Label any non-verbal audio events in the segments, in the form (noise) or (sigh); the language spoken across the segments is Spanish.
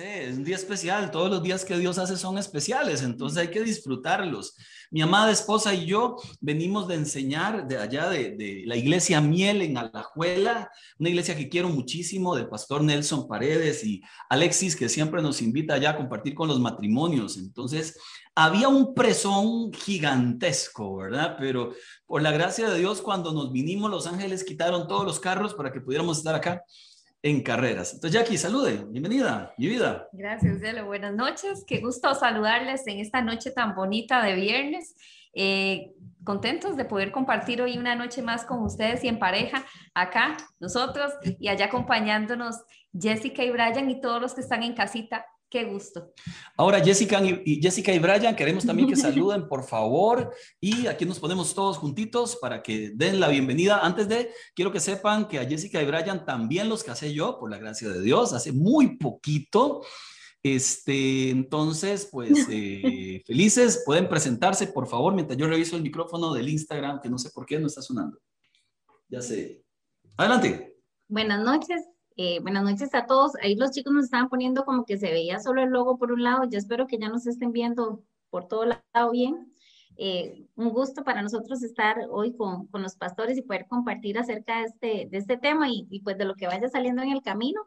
sé, es un día especial. Todos los días que Dios hace son especiales, entonces hay que disfrutarlos. Mi amada esposa y yo venimos de enseñar de allá de, la iglesia Miel en Alajuela, una iglesia que quiero muchísimo, del pastor Nelson Paredes y Alexis, que siempre nos invita allá a compartir con los matrimonios. Entonces, había un presón gigantesco, ¿verdad? Pero por la gracia de Dios, cuando nos vinimos, los ángeles quitaron todos los carros para que pudiéramos estar acá en carreras. Entonces, Jackie, salude, bienvenida, mi vida. Gracias, Cielo. Buenas noches. Qué gusto saludarles en esta noche tan bonita de viernes. Eh, contentos de poder compartir hoy una noche más con ustedes y en pareja acá, nosotros y allá acompañándonos Jessica y Brian y todos los que están en casita Qué gusto. Ahora, Jessica y, Jessica y Brian, queremos también que saluden, por favor. Y aquí nos ponemos todos juntitos para que den la bienvenida. Antes de, quiero que sepan que a Jessica y Brian también los casé yo, por la gracia de Dios, hace muy poquito. Este, entonces, pues, (laughs) eh, felices. Pueden presentarse, por favor, mientras yo reviso el micrófono del Instagram, que no sé por qué no está sonando. Ya sé. Adelante. Buenas noches. Eh, buenas noches a todos. Ahí los chicos nos estaban poniendo como que se veía solo el logo por un lado. Yo espero que ya nos estén viendo por todo lado bien. Eh, un gusto para nosotros estar hoy con, con, los pastores y poder compartir acerca de este, de este tema y, y, pues de lo que vaya saliendo en el camino.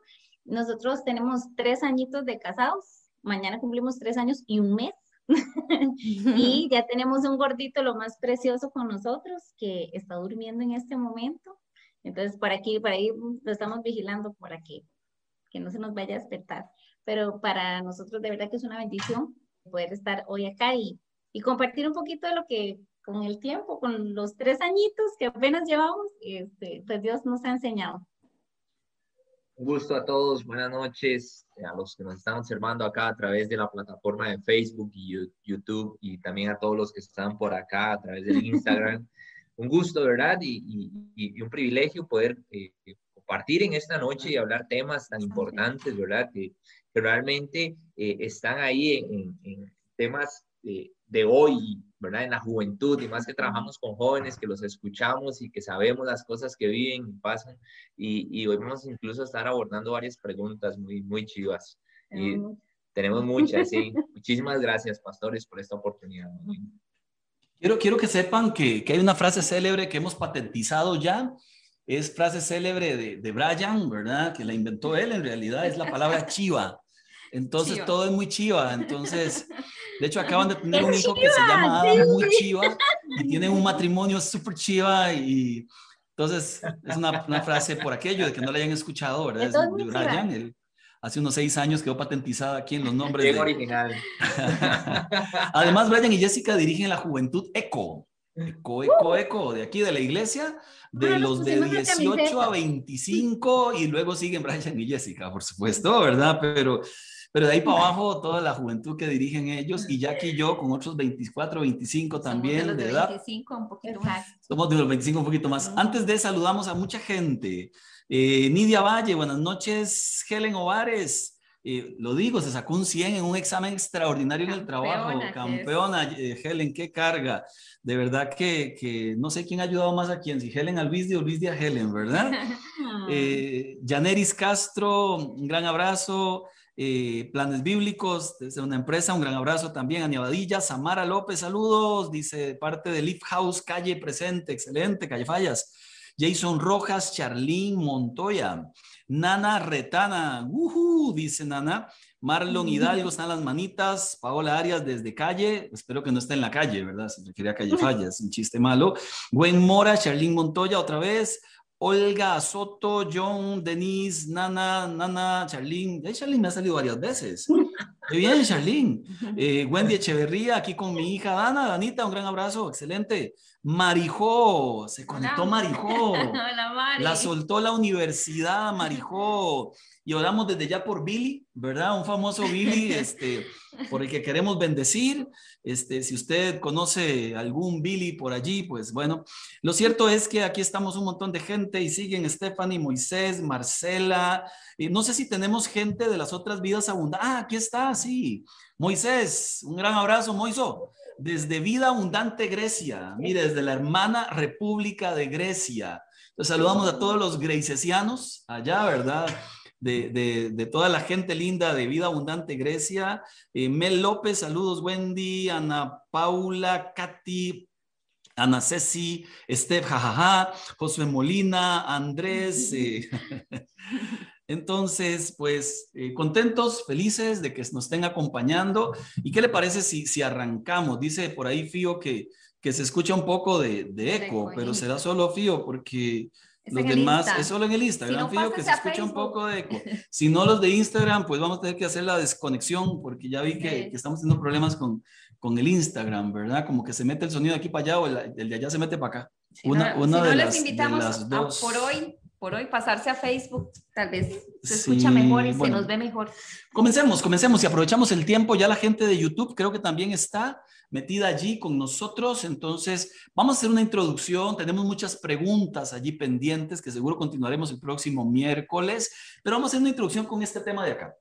Nosotros tenemos tres añitos de casados. Mañana cumplimos tres años y un mes. (laughs) y (laughs) ya tenemos un gordito, lo más precioso con nosotros, que está durmiendo en este momento. Entonces, por aquí, por ahí lo estamos vigilando para que, que no se nos vaya a despertar. Pero para nosotros de verdad que es una bendición poder estar hoy acá y, y compartir un poquito de lo que con el tiempo, con los tres añitos que apenas llevamos, este, pues Dios nos ha enseñado. Un gusto a todos, buenas noches a los que nos están observando acá a través de la plataforma de Facebook y YouTube y también a todos los que están por acá a través del (laughs) Instagram. Un gusto, ¿verdad? Y, y, un privilegio poder eh, compartir en esta noche y hablar temas tan importantes, ¿verdad? Que, que realmente eh, están ahí en, en, temas de, de, hoy, ¿verdad? En la juventud y más que trabajamos con jóvenes, que los escuchamos y que sabemos las cosas que viven y pasan. Y, y hoy vamos incluso a estar abordando varias preguntas muy, muy chivas. Y tenemos muchas, sí. (laughs) Muchísimas gracias, pastores, por esta oportunidad. Quiero, quiero que sepan que, que, hay una frase célebre que hemos patentizado ya. Es frase célebre de, de Brian, ¿verdad? Que la inventó él, en realidad es la palabra (laughs) chiva. Entonces todo es muy chiva. Entonces, de hecho, acaban de tener un hijo que se llama Adam, muy chiva, y tienen un matrimonio súper chiva. Y entonces es una, una, frase por aquello de que no la hayan escuchado, ¿verdad? Es de Brian, el, hace unos seis años quedó patentizada aquí en los (laughs) nombres. Bien original. (laughs) Además, Brian y Jessica dirigen la Juventud ECO. ECO, ECO, ECO, de aquí de la iglesia, de los de 18 a 25, y luego siguen Brian y Jessica, por supuesto, ¿verdad? Pero, pero de ahí para abajo, toda la juventud que dirigen ellos, y Jackie y yo con otros 24, 25 también Somos de, de, edad. 25, un poquito más. Somos de los 25 un poquito más. Antes de saludamos a mucha gente. Eh, Nidia Valle, buenas noches. Helen Ovares, eh, lo digo, se sacó un 100 en un examen extraordinario en el trabajo. Campeona, eh, Helen, qué carga. De verdad que, que, no sé quién ha ayudado más a quién, si Helen al Luis o Luis a Helen, ¿verdad? (laughs) Janeris Castro, un gran abrazo. Eh, planes bíblicos desde una empresa, un gran abrazo también a Niavadilla, Samara López, saludos, dice parte de Leaf House, calle presente, excelente, calle Fallas. Jason Rojas, Charlín Montoya, Nana Retana, uh dice Nana, Marlon Hidalgo están las manitas, Paola Arias desde calle, espero que no esté en la calle, ¿verdad? Se refiere a calle (laughs) Fallas, un chiste malo. Gwen Mora, Charlín Montoya otra vez, Olga Soto, John, Denise, Nana, Nana, Charlín. Hey, Charlín me ha salido varias veces. (laughs) Qué bien, Charlín. Eh, Wendy Echeverría, aquí con mi hija Dana. Danita, un gran abrazo, excelente. Marijó, se conectó Marijó. (laughs) Hola, Mari. La soltó la universidad, Marijó. Y oramos desde ya por Billy, ¿verdad? Un famoso Billy, (laughs) este, por el que queremos bendecir. Este, si usted conoce algún Billy por allí, pues bueno. Lo cierto es que aquí estamos un montón de gente y siguen Stephanie, Moisés, Marcela. Y no sé si tenemos gente de las otras vidas abundantes. Ah, aquí está, sí. Moisés, un gran abrazo, Moiso desde Vida Abundante Grecia, mire, desde la hermana República de Grecia. Saludamos a todos los greicesianos allá, ¿verdad? de, toda la gente linda de Vida Abundante Grecia. Eh, Mel López, saludos Wendy, Ana Paula, Katy, Ana Ceci, Steph, jajaja, José Molina, Andrés. Eh, (laughs) entonces, pues eh, contentos, felices de que nos estén acompañando. ¿Y qué le parece si, si arrancamos? Dice por ahí Fío que, que se escucha un poco de, de eco, pero será solo Fío porque los demás, es solo en el Instagram, si que se escucha un poco de eco. (laughs) Si no los de Instagram, pues vamos a tener que hacer la desconexión, porque ya vi que, que estamos teniendo problemas con, con, el Instagram, ¿verdad? Como que se mete el sonido aquí para allá o el, de allá se mete para acá. una, una de, les las, invitamos dos. por hoy por hoy pasarse a Facebook, tal vez se escucha mejor y se nos ve mejor. Comencemos, comencemos y aprovechamos el tiempo. Ya la gente de YouTube creo que también está metida allí con nosotros. Entonces, vamos a hacer una introducción. Tenemos muchas preguntas allí pendientes que seguro continuaremos el próximo miércoles, pero vamos a hacer una introducción con este tema de acá.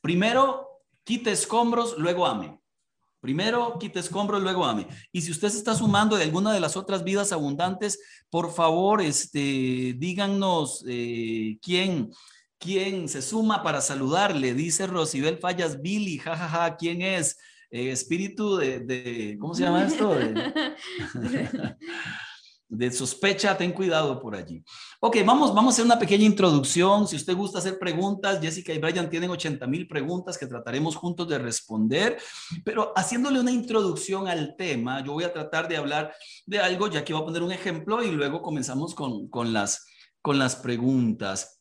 Primero, quite escombros, luego ame. Primero, quite escombros, luego ame. Y si usted se está sumando de alguna de las otras vidas abundantes, por favor, este, díganos eh, quién, quién se suma para saludarle. Dice Rosibel Fallas Billy, jajaja, ¿quién es? Eh, espíritu de, de, ¿cómo se llama esto? de (laughs) (laughs) (laughs) sospecha, ten cuidado por allí. Ok, vamos, vamos a hacer una pequeña introducción. Si usted gusta hacer preguntas, Jessica y Brian tienen 80 mil preguntas que trataremos juntos de responder, pero haciéndole una introducción al tema, yo voy a tratar de hablar de algo, ya que voy a poner un ejemplo y luego comenzamos con, con, las, con las preguntas.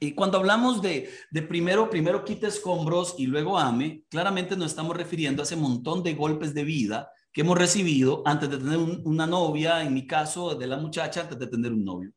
Y cuando hablamos de, de, primero, primero quite escombros y luego ame, claramente nos estamos refiriendo a ese montón de golpes de vida que hemos recibido antes de tener una novia, en mi caso, de la muchacha, antes de tener un novio.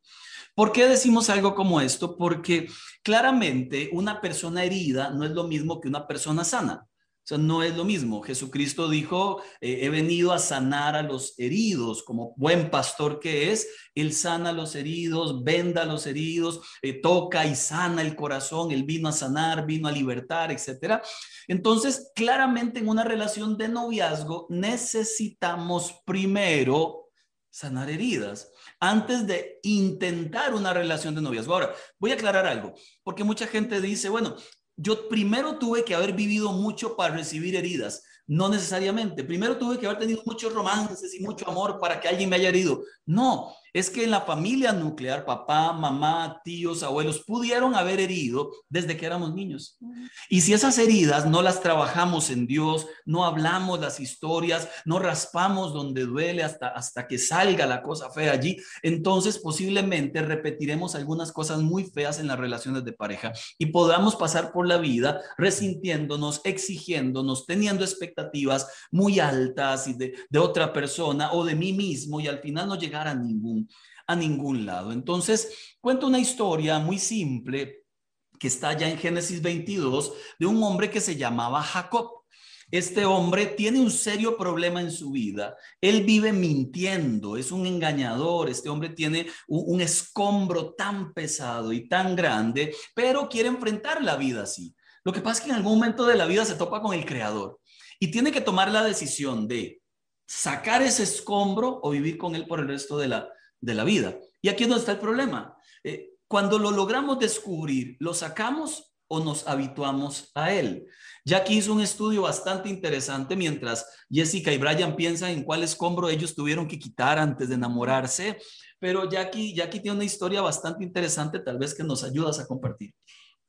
¿Por qué decimos algo como esto? Porque claramente una persona herida no es lo mismo que una persona sana. O sea, no es lo mismo. Jesucristo dijo, eh, he venido a sanar a los heridos, como buen pastor que es, Él sana a los heridos, venda a los heridos, eh, toca y sana el corazón, Él vino a sanar, vino a libertar, etc. Entonces, claramente en una relación de noviazgo necesitamos primero sanar heridas antes de intentar una relación de noviazgo. Ahora, voy a aclarar algo, porque mucha gente dice, bueno, yo primero tuve que haber vivido mucho para recibir heridas. No necesariamente. Primero tuve que haber tenido muchos romances y mucho amor para que alguien me haya herido. No, es que en la familia nuclear, papá, mamá, tíos, abuelos, pudieron haber herido desde que éramos niños. Y si esas heridas no las trabajamos en Dios, no hablamos las historias, no raspamos donde duele hasta, hasta que salga la cosa fea allí, entonces posiblemente repetiremos algunas cosas muy feas en las relaciones de pareja y podamos pasar por la vida resintiéndonos, exigiéndonos, teniendo expectativas muy altas y de, de otra persona o de mí mismo y al final no llegar a ningún a ningún lado. Entonces, cuento una historia muy simple que está ya en Génesis 22 de un hombre que se llamaba Jacob. Este hombre tiene un serio problema en su vida. Él vive mintiendo, es un engañador. Este hombre tiene un, escombro tan pesado y tan grande, pero quiere enfrentar la vida así. Lo que pasa es que en algún momento de la vida se topa con el creador y tiene que tomar la decisión de sacar ese escombro o vivir con él por el resto de la, de la vida. Y aquí es donde está el problema. Eh, cuando lo logramos descubrir, ¿lo sacamos o nos habituamos a él? Jackie hizo un estudio bastante interesante mientras Jessica y Brian piensan en cuál escombro ellos tuvieron que quitar antes de enamorarse, pero Jackie, Jackie tiene una historia bastante interesante, tal vez que nos ayudas a compartir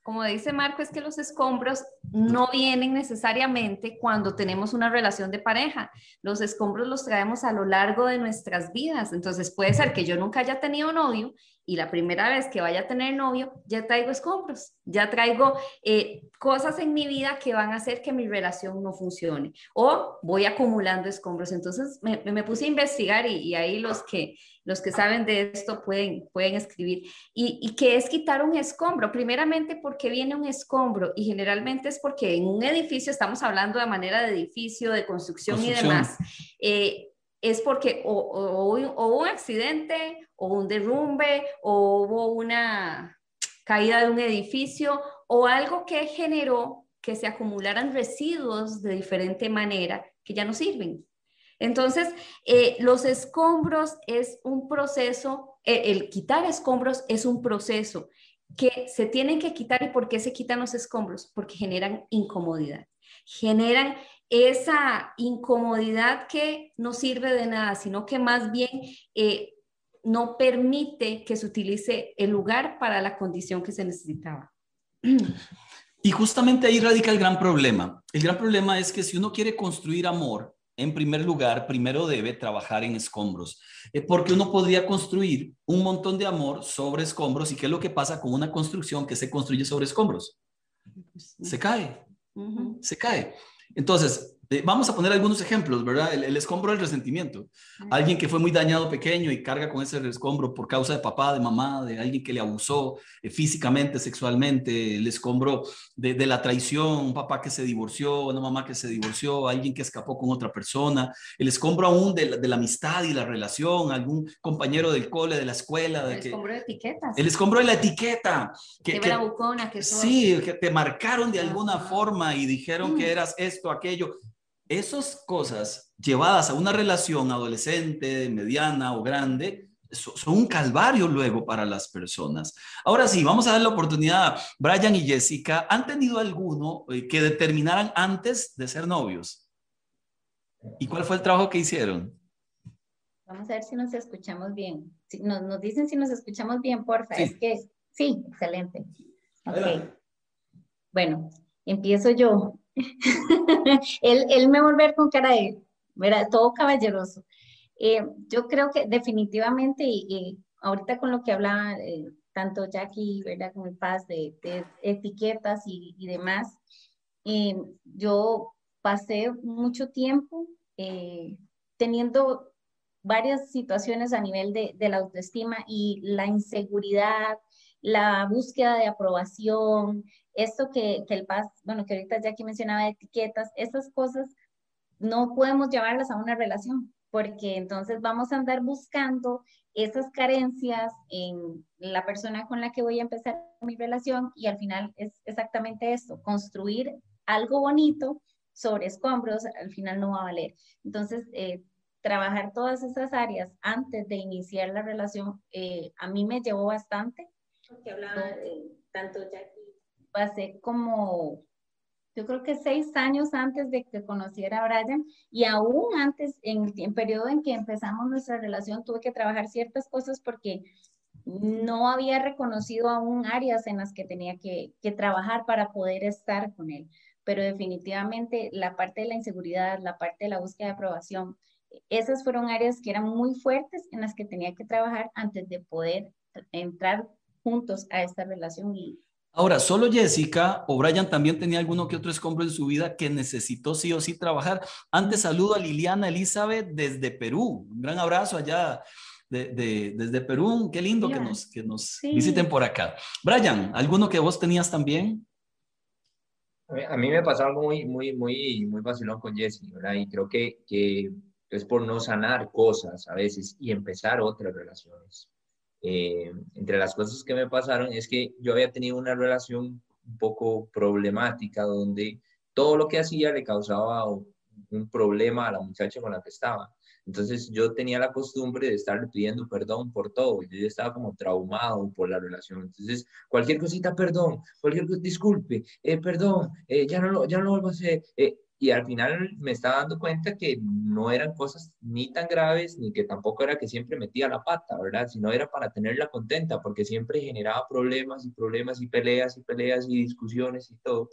como dice Marco, es que los escombros no vienen necesariamente cuando tenemos una relación de pareja. Los escombros los traemos a lo largo de nuestras vidas. Entonces puede ser que yo nunca haya tenido novio y la primera vez que vaya a tener novio, ya traigo escombros, ya traigo eh, cosas en mi vida que van a hacer que mi relación no funcione o voy acumulando escombros. Entonces me, puse a investigar y, ahí los que, los que saben de esto pueden, pueden escribir. ¿Y, ¿Y qué es quitar un escombro? Primeramente, porque viene un escombro? Y generalmente es porque en un edificio, estamos hablando de manera de edificio, de construcción, y demás, eh, es porque o, o, un accidente o un derrumbe o hubo una caída de un edificio o algo que generó que se acumularan residuos de diferente manera que ya no sirven. Entonces, eh, los escombros es un proceso, el quitar escombros es un proceso que se tienen que quitar. Y por qué se quitan los escombros, porque generan incomodidad, generan esa incomodidad que no sirve de nada, sino que más bien eh, no permite que se utilice el lugar para la condición que se necesitaba. Y justamente ahí radica el gran problema. El gran problema es que si uno quiere construir amor, en primer lugar, primero debe trabajar en escombros, eh, porque uno podría construir un montón de amor sobre escombros. ¿Y qué es lo que pasa con una construcción que se construye sobre escombros? Se cae, se cae. Entonces, vamos a poner algunos ejemplos, ¿verdad? El, escombro del resentimiento. Alguien que fue muy dañado pequeño y carga con ese escombro por causa de papá, de mamá, de alguien que le abusó eh, físicamente, sexualmente. El escombro de, la traición, un papá que se divorció, una mamá que se divorció, alguien que escapó con otra persona. El escombro aún de la, amistad y la relación, algún compañero del cole, de la escuela. De el escombro de etiquetas. El escombro de la etiqueta. Que, que, bucona, que Sí, que te marcaron de alguna forma y dijeron que mm. eras esto, aquello esas cosas llevadas a una relación adolescente, mediana o grande, son un calvario luego para las personas. Ahora sí, vamos a dar la oportunidad. Brian y Jessica, ¿han tenido alguno eh, que determinaran antes de ser novios? ¿Y cuál fue el trabajo que hicieron? Vamos a ver si nos escuchamos bien. Si nos, dicen si nos escuchamos bien, porfa. Es que sí, excelente. Ok. Bueno, empiezo yo. (laughs) él, él, me volver con cara de, todo caballeroso. Eh, yo creo que definitivamente, y, ahorita con lo que hablaba eh, tanto Jackie, ¿verdad? Con el paz de, etiquetas y, y demás, eh, yo pasé mucho tiempo teniendo varias situaciones a nivel de, la autoestima y la inseguridad, la búsqueda de aprobación, esto que, que el paz, bueno, que ahorita ya aquí mencionaba etiquetas, esas cosas no podemos llevarlas a una relación, porque entonces vamos a andar buscando esas carencias en la persona con la que voy a empezar mi relación y al final es exactamente esto, construir algo bonito sobre escombros, al final no va a valer. Entonces, eh, trabajar todas esas áreas antes de iniciar la relación, eh, a mí me llevó bastante que hablaba tanto Jackie, pasé como, yo creo que seis años antes de que conociera a Brian y aún antes, en el periodo en que empezamos nuestra relación, tuve que trabajar ciertas cosas porque no había reconocido aún áreas en las que tenía que, que trabajar para poder estar con él. Pero definitivamente la parte de la inseguridad, la parte de la búsqueda de aprobación, esas fueron áreas que eran muy fuertes en las que tenía que trabajar antes de poder entrar juntos a esta relación. Ahora, ¿solo Jessica o Brian también tenía alguno que otro escombro en su vida que necesitó sí o sí trabajar? Antes saludo a Liliana Elizabeth desde Perú. Un gran abrazo allá de, desde Perú. Qué lindo que nos, que nos visiten por acá. Brian, ¿alguno que vos tenías también? A mí me pasó algo muy, muy, muy, muy vacilón con Jessica, ¿verdad? Y creo que, que es por no sanar cosas a veces y empezar otras relaciones. Eh, entre las cosas que me pasaron es que yo había tenido una relación un poco problemática donde todo lo que hacía le causaba un problema a la muchacha con la que estaba. Entonces yo tenía la costumbre de estarle pidiendo perdón por todo. Yo estaba como traumado por la relación. Entonces cualquier cosita, perdón, cualquier disculpe, eh, perdón, eh, ya, no lo, ya no lo vuelvo a hacer y al final me estaba dando cuenta que no eran cosas ni tan graves, ni que tampoco era que siempre metía la pata, ¿verdad? Sino era para tenerla contenta, porque siempre generaba problemas y problemas y peleas y peleas y discusiones y todo.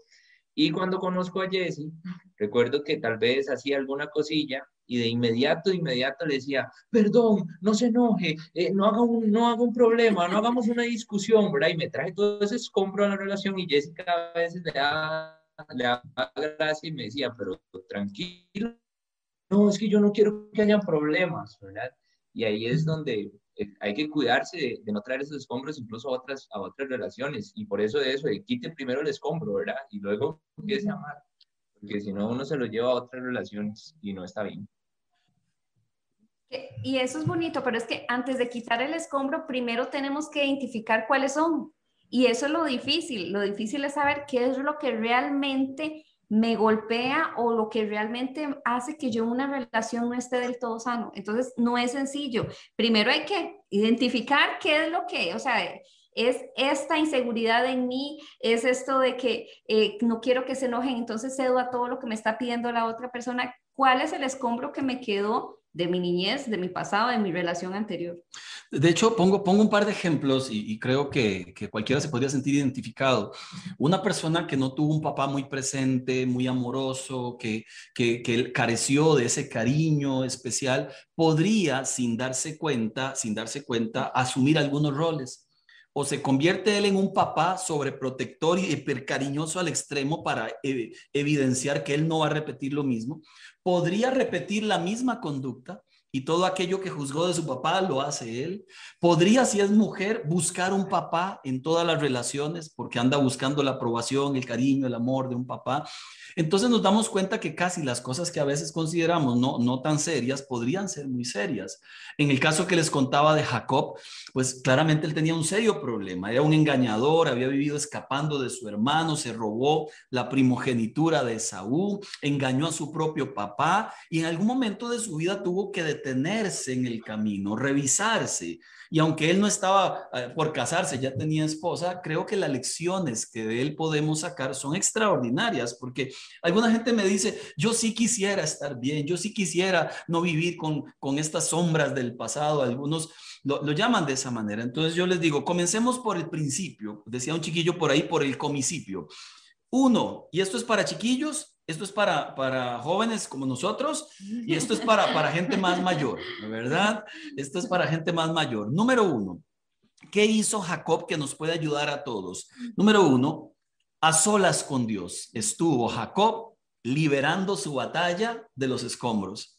Y cuando conozco a Jesse, recuerdo que tal vez hacía alguna cosilla y de inmediato, de inmediato le decía, perdón, no se enoje, eh, no, haga un, no haga un problema, no hagamos una discusión, ¿verdad? Y me trae todo ese escombro a la relación y Jessica a veces le da le daba gracia y me decía, pero tranquilo, no, es que yo no quiero que haya problemas, ¿verdad? Y ahí es donde eh, hay que cuidarse de, no traer esos escombros incluso a otras, a otras relaciones. Y por eso de eso, de quite primero el escombro, ¿verdad? Y luego empiece a amar. Porque si no, uno se lo lleva a otras relaciones y no está bien. Y eso es bonito, pero es que antes de quitar el escombro, primero tenemos que identificar cuáles son y eso es lo difícil. Lo difícil es saber qué es lo que realmente me golpea o lo que realmente hace que yo una relación no esté del todo sano. Entonces, no es sencillo. Primero hay que identificar qué es lo que, o sea, es esta inseguridad en mí, es esto de que eh, no quiero que se enojen, entonces cedo a todo lo que me está pidiendo la otra persona. ¿Cuál es el escombro que me quedó de mi niñez, de mi pasado, de mi relación anterior? De hecho, pongo, pongo un par de ejemplos y, creo que, cualquiera se podría sentir identificado. Una persona que no tuvo un papá muy presente, muy amoroso, que, que, que careció de ese cariño especial, podría, sin darse cuenta, sin darse cuenta, asumir algunos roles o se convierte él en un papá sobreprotector y hipercariñoso al extremo para evidenciar que él no va a repetir lo mismo, podría repetir la misma conducta y todo aquello que juzgó de su papá lo hace él. Podría, si es mujer, buscar un papá en todas las relaciones porque anda buscando la aprobación, el cariño, el amor de un papá. Entonces nos damos cuenta que casi las cosas que a veces consideramos no, no tan serias podrían ser muy serias. En el caso que les contaba de Jacob, pues claramente él tenía un serio problema. Era un engañador, había vivido escapando de su hermano, se robó la primogenitura de Saúl, engañó a su propio papá y en algún momento de su vida tuvo que detenerse en el camino, revisarse y aunque él no estaba eh, por casarse, ya tenía esposa, creo que las lecciones que de él podemos sacar son extraordinarias, porque alguna gente me dice, yo sí quisiera estar bien, yo sí quisiera no vivir con, con estas sombras del pasado, algunos lo, lo llaman de esa manera. Entonces yo les digo, comencemos por el principio, decía un chiquillo por ahí, por el comicipio. Uno, y esto es para chiquillos, esto es para, para jóvenes como nosotros y esto es para, para gente más mayor, ¿verdad? Esto es para gente más mayor. Número uno, ¿qué hizo Jacob que nos puede ayudar a todos? Número uno, a solas con Dios estuvo Jacob liberando su batalla de los escombros.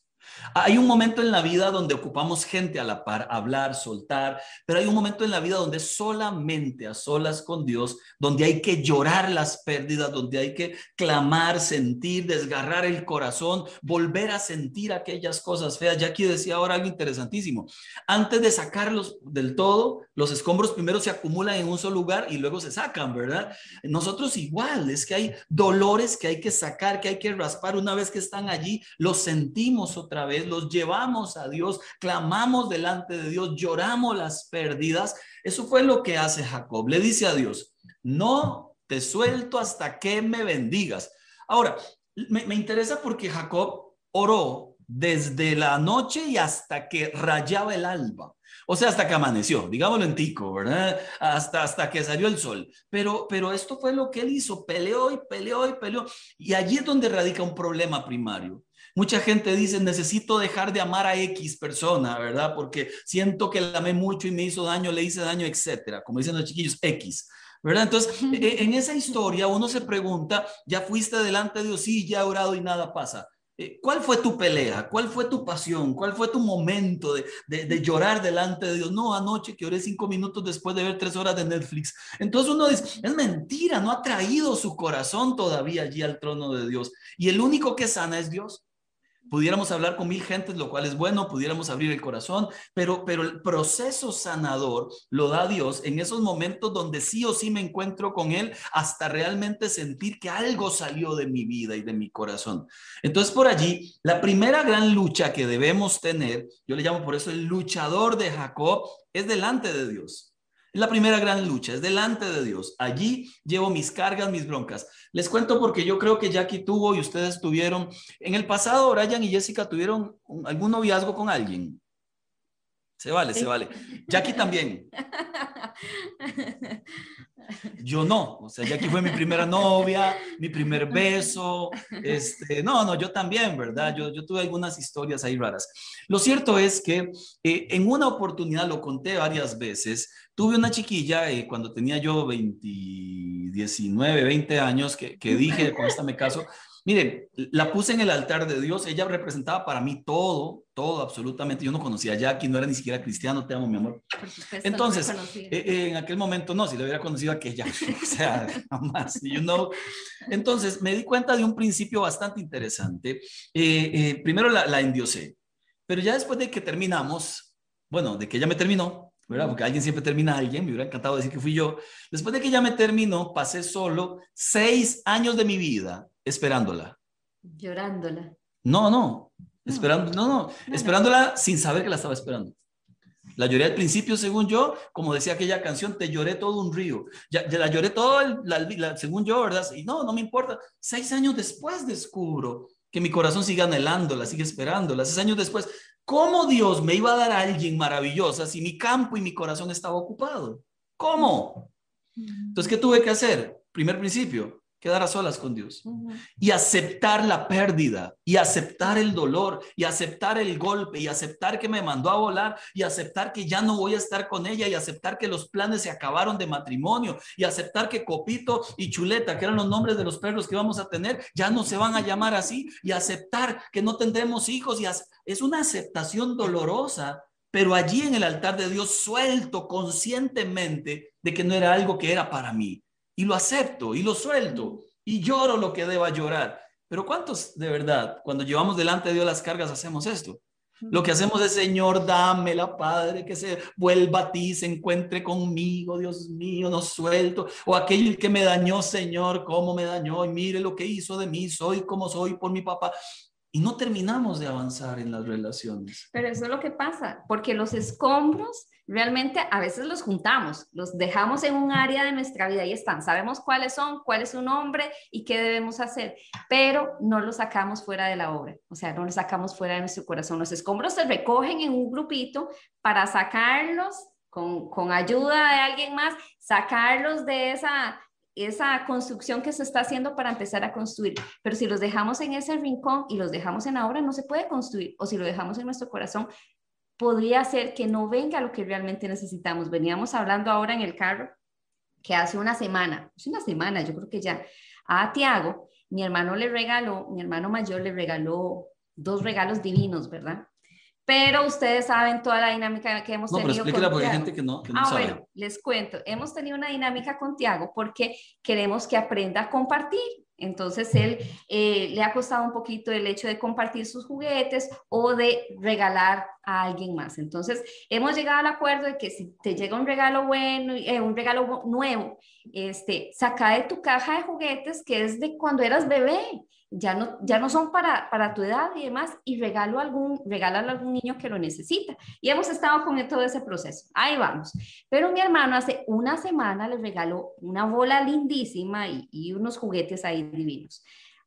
Hay un momento en la vida donde ocupamos gente a la par, hablar, soltar, pero hay un momento en la vida donde solamente a solas con Dios, donde hay que llorar las pérdidas, donde hay que clamar, sentir, desgarrar el corazón, volver a sentir aquellas cosas feas. Aquí decía ahora algo interesantísimo. Antes de sacarlos del todo, los escombros primero se acumulan en un solo lugar y luego se sacan, ¿verdad? Nosotros igual, es que hay dolores que hay que sacar, que hay que raspar una vez que están allí, los sentimos otra vez, los llevamos a Dios, clamamos delante de Dios, lloramos las pérdidas. Eso fue lo que hace Jacob. Le dice a Dios, no te suelto hasta que me bendigas. Ahora, me, me interesa porque Jacob oró desde la noche y hasta que rayaba el alba. O sea, hasta que amaneció, digámoslo en tico, ¿verdad? Hasta, hasta que salió el sol. Pero, pero esto fue lo que él hizo, peleó y peleó y peleó. Y allí es donde radica un problema primario. Mucha gente dice, necesito dejar de amar a X persona, ¿verdad? Porque siento que la amé mucho y me hizo daño, le hice daño, etcétera. Como dicen los chiquillos, X. ¿verdad? Entonces, e, en esa historia uno se pregunta, ya fuiste delante de Dios, sí, ya he orado y nada pasa. Eh, ¿Cuál fue tu pelea? ¿Cuál fue tu pasión? ¿Cuál fue tu momento de, de, llorar delante de Dios? No, anoche que oré cinco minutos después de ver tres horas de Netflix. Entonces uno dice, es mentira, no ha traído su corazón todavía allí al trono de Dios. Y el único que sana es Dios pudiéramos hablar con mil gentes, lo cual es bueno, pudiéramos abrir el corazón, pero, pero el proceso sanador lo da Dios en esos momentos donde sí o sí me encuentro con Él hasta realmente sentir que algo salió de mi vida y de mi corazón. Entonces por allí, la primera gran lucha que debemos tener, yo le llamo por eso el luchador de Jacob, es delante de Dios. Es la primera gran lucha, es delante de Dios. Allí llevo mis cargas, mis broncas. Les cuento porque yo creo que Jackie tuvo y ustedes tuvieron, en el pasado, Ryan y Jessica tuvieron algún noviazgo con alguien. Se vale, se vale. Jackie también. (laughs) Yo no, o sea, Jackie fue mi primera novia, mi primer beso, este, no, no, yo también, ¿verdad? Yo, yo tuve algunas historias ahí raras. Lo cierto es que eh, en una oportunidad, lo conté varias veces, tuve una chiquilla eh, cuando tenía yo 20, 19, 20 años que, que dije, con esta me caso, Miren, la puse en el altar de Dios, ella representaba para mí todo, todo, absolutamente. Yo no conocía a Jackie, no era ni siquiera cristiano, te amo, mi amor. Entonces, eh, eh, en aquel momento no, si le hubiera conocido a aquella, (laughs) o sea, (laughs) jamás, you know. Entonces, me di cuenta de un principio bastante interesante. Eh, primero la, la endiosé, pero ya después de que terminamos, bueno, de que ella me terminó, ¿verdad? Porque alguien siempre termina a alguien, me hubiera encantado decir que fui yo. Después de que ella me terminó, pasé solo seis años de mi vida esperándola. Llorándola. No, no, esperando, no, no, esperándola sin saber que la estaba esperando. La lloré al principio, según yo, como decía aquella canción, te lloré todo un río. Ya, la lloré todo, según yo, ¿verdad? Y no, no me importa. Seis años después descubro que mi corazón sigue anhelándola, sigue esperándola. Seis años después, ¿cómo Dios me iba a dar a alguien maravillosa si mi campo y mi corazón estaba ocupado? ¿Cómo? Entonces, ¿qué tuve que hacer? Primer principio, quedar a solas con Dios y aceptar la pérdida y aceptar el dolor y aceptar el golpe y aceptar que me mandó a volar y aceptar que ya no voy a estar con ella y aceptar que los planes se acabaron de matrimonio y aceptar que Copito y Chuleta, que eran los nombres de los perros que vamos a tener, ya no se van a llamar así y aceptar que no tendremos hijos y es una aceptación dolorosa pero allí en el altar de Dios suelto conscientemente de que no era algo que era para mí. Y lo acepto y lo suelto y lloro lo que deba llorar. Pero ¿cuántos de verdad, cuando llevamos delante de Dios las cargas, hacemos esto? Lo que hacemos es, Señor, dámela, Padre, que se vuelva a ti, se encuentre conmigo, Dios mío, no suelto. O aquel que me dañó, Señor, cómo me dañó, y mire lo que hizo de mí, soy como soy por mi papá y no terminamos de avanzar en las relaciones. Pero eso es lo que pasa, porque los escombros realmente a veces los juntamos, los dejamos en un área de nuestra vida y están, sabemos cuáles son, cuál es su nombre y qué debemos hacer, pero no los sacamos fuera de la obra, o sea, no los sacamos fuera de nuestro corazón. Los escombros se recogen en un grupito para sacarlos con, con ayuda de alguien más, sacarlos de esa esa construcción que se está haciendo para empezar a construir. Pero si los dejamos en ese rincón y los dejamos en la obra, no se puede construir. O si lo dejamos en nuestro corazón, podría ser que no venga lo que realmente necesitamos. Veníamos hablando ahora en el carro que hace una semana, es una semana, yo creo que ya, a Tiago, mi hermano le regaló, mi hermano mayor le regaló dos regalos divinos, ¿verdad? pero ustedes saben toda la dinámica que hemos tenido. No, pero porque hay gente que no, que no ah, bueno, les cuento. Hemos tenido una dinámica con Tiago porque queremos que aprenda a compartir. Entonces, él eh, le ha costado un poquito el hecho de compartir sus juguetes o de regalar a alguien más. Entonces, hemos llegado al acuerdo de que si te llega un regalo bueno, eh, un regalo nuevo, este, saca de tu caja de juguetes que es de cuando eras bebé ya no, ya no son para, para tu edad y demás, y regalo algún, regálalo a algún niño que lo necesita. Y hemos estado con todo ese proceso. Ahí vamos. Pero mi hermano hace una semana le regaló una bola lindísima y, y unos juguetes ahí divinos.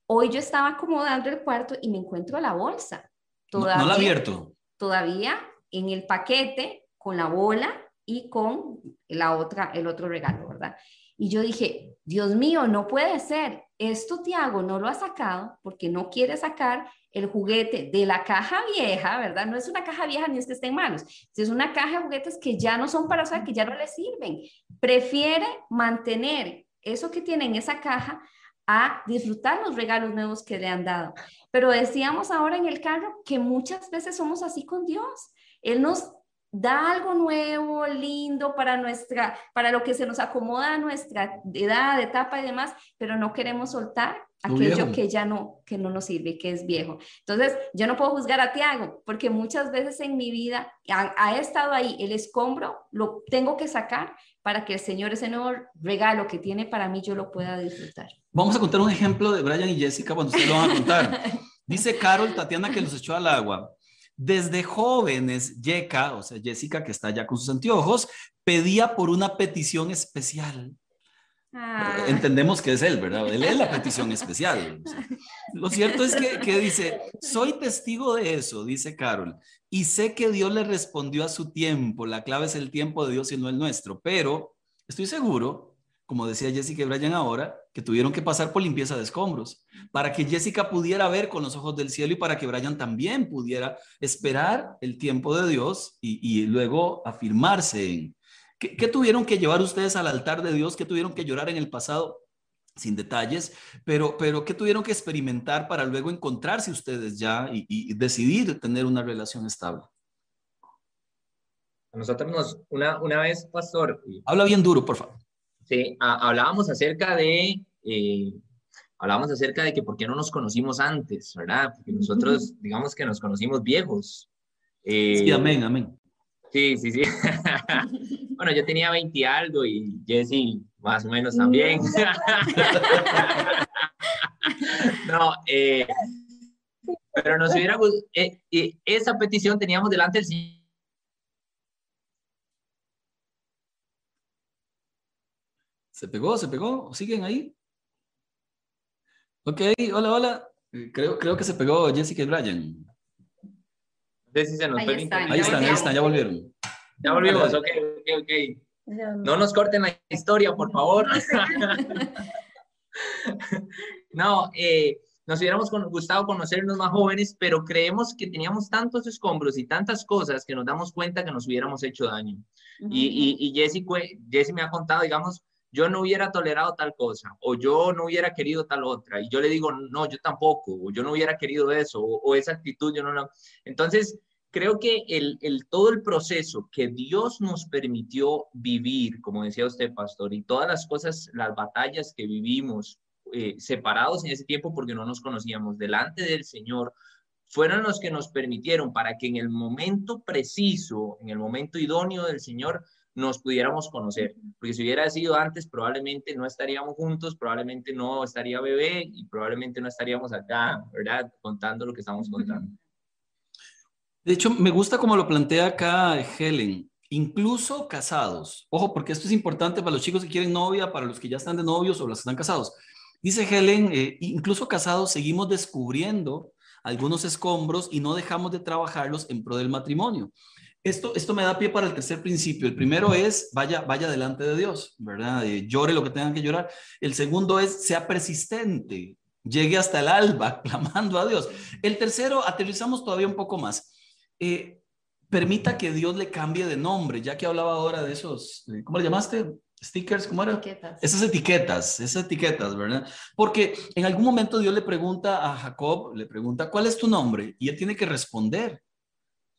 Hoy yo estaba acomodando el cuarto y me encuentro la bolsa. Todavía, no, no la abierto. Todavía en el paquete con la bola y con la otra, el otro regalo, ¿verdad? Y yo dije, Dios mío, no puede ser. Esto Tiago no lo ha sacado porque no quiere sacar el juguete de la caja vieja, ¿verdad? No es una caja vieja ni es que estén malos. Es una caja de juguetes que ya no son para usar, que ya no le sirven. Prefiere mantener eso que tiene en esa caja a disfrutar los regalos nuevos que le han dado. Pero decíamos ahora en el carro que muchas veces somos así con Dios. Él nos da algo nuevo, lindo para nuestra, para lo que se nos acomoda a nuestra edad, etapa y demás, pero no queremos soltar aquello que ya no, que no nos sirve, que es viejo. Entonces, yo no puedo juzgar a Tiago, porque muchas veces en mi vida ha, estado ahí el escombro, lo tengo que sacar para que el Señor ese nuevo regalo que tiene para mí yo lo pueda disfrutar. Vamos a contar un ejemplo de Brian y Jessica cuando ustedes lo van a contar. (laughs) Dice Carol Tatiana que los echó al agua. Desde jóvenes, Yeka, o sea, Jessica, que está ya con sus anteojos, pedía por una petición especial. Ah. Entendemos que es él, ¿verdad? Él es la petición especial. Lo cierto es que, que, dice, soy testigo de eso, dice Carol, y sé que Dios le respondió a su tiempo. La clave es el tiempo de Dios y no el nuestro, pero estoy seguro como decía Jessica y Brian ahora, que tuvieron que pasar por limpieza de escombros, para que Jessica pudiera ver con los ojos del cielo y para que Brian también pudiera esperar el tiempo de Dios y, luego afirmarse en... ¿Qué, tuvieron que llevar ustedes al altar de Dios? ¿Qué tuvieron que llorar en el pasado? Sin detalles, pero, pero ¿qué tuvieron que experimentar para luego encontrarse ustedes ya y, y decidir tener una relación estable? A nosotros nos, una, una vez, pastor. Habla bien duro, por favor. Sí, hablábamos acerca de, eh, hablábamos acerca de que por qué no nos conocimos antes, ¿verdad? Porque nosotros, digamos que nos conocimos viejos. Eh, sí, amén, amén. Sí, sí, sí. (laughs) bueno, yo tenía 20 algo y Jesse más o menos también. (laughs) no, eh, pero nos hubiera eh, esa petición teníamos delante del ¿Se pegó? ¿Se pegó? ¿Siguen ahí? Ok, hola, hola. Eh, creo, creo que se pegó Jessica y Brian. No sé si se nos ahí, están, ahí están, ahí están, ya volvieron. Ya volvimos, ok, ok, ok. No nos corten la historia, por favor. (laughs) no, eh, nos hubiéramos gustado conocernos más jóvenes, pero creemos que teníamos tantos escombros y tantas cosas que nos damos cuenta que nos hubiéramos hecho daño. Y, y, y Jesse, me ha contado, digamos, yo no hubiera tolerado tal cosa, o yo no hubiera querido tal otra, y yo le digo, no, yo tampoco, o yo no hubiera querido eso, o, esa actitud, yo no la... Entonces, creo que el, todo el proceso que Dios nos permitió vivir, como decía usted, pastor, y todas las cosas, las batallas que vivimos eh, separados en ese tiempo porque no nos conocíamos delante del Señor, fueron los que nos permitieron para que en el momento preciso, en el momento idóneo del Señor, nos pudiéramos conocer. Porque si hubiera sido antes, probablemente no estaríamos juntos, probablemente no estaría bebé y probablemente no estaríamos acá, ¿verdad? Contando lo que estamos contando. De hecho, me gusta como lo plantea acá Helen, incluso casados. Ojo, porque esto es importante para los chicos que quieren novia, para los que ya están de novios o los que están casados. Dice Helen, eh, incluso casados seguimos descubriendo algunos escombros y no dejamos de trabajarlos en pro del matrimonio. Esto, esto me da pie para el tercer principio. El primero es, vaya, vaya delante de Dios, ¿verdad? Eh, llore lo que tengan que llorar. El segundo es, sea persistente, llegue hasta el alba (laughs) clamando a Dios. El tercero, aterrizamos todavía un poco más. Eh, permita que Dios le cambie de nombre, ya que hablaba ahora de esos, ¿cómo le llamaste? stickers, ¿cómo era? Etiquetas. Esas etiquetas, esas etiquetas, ¿verdad? Porque en algún momento Dios le pregunta a Jacob, le pregunta, ¿cuál es tu nombre? Y él tiene que responder.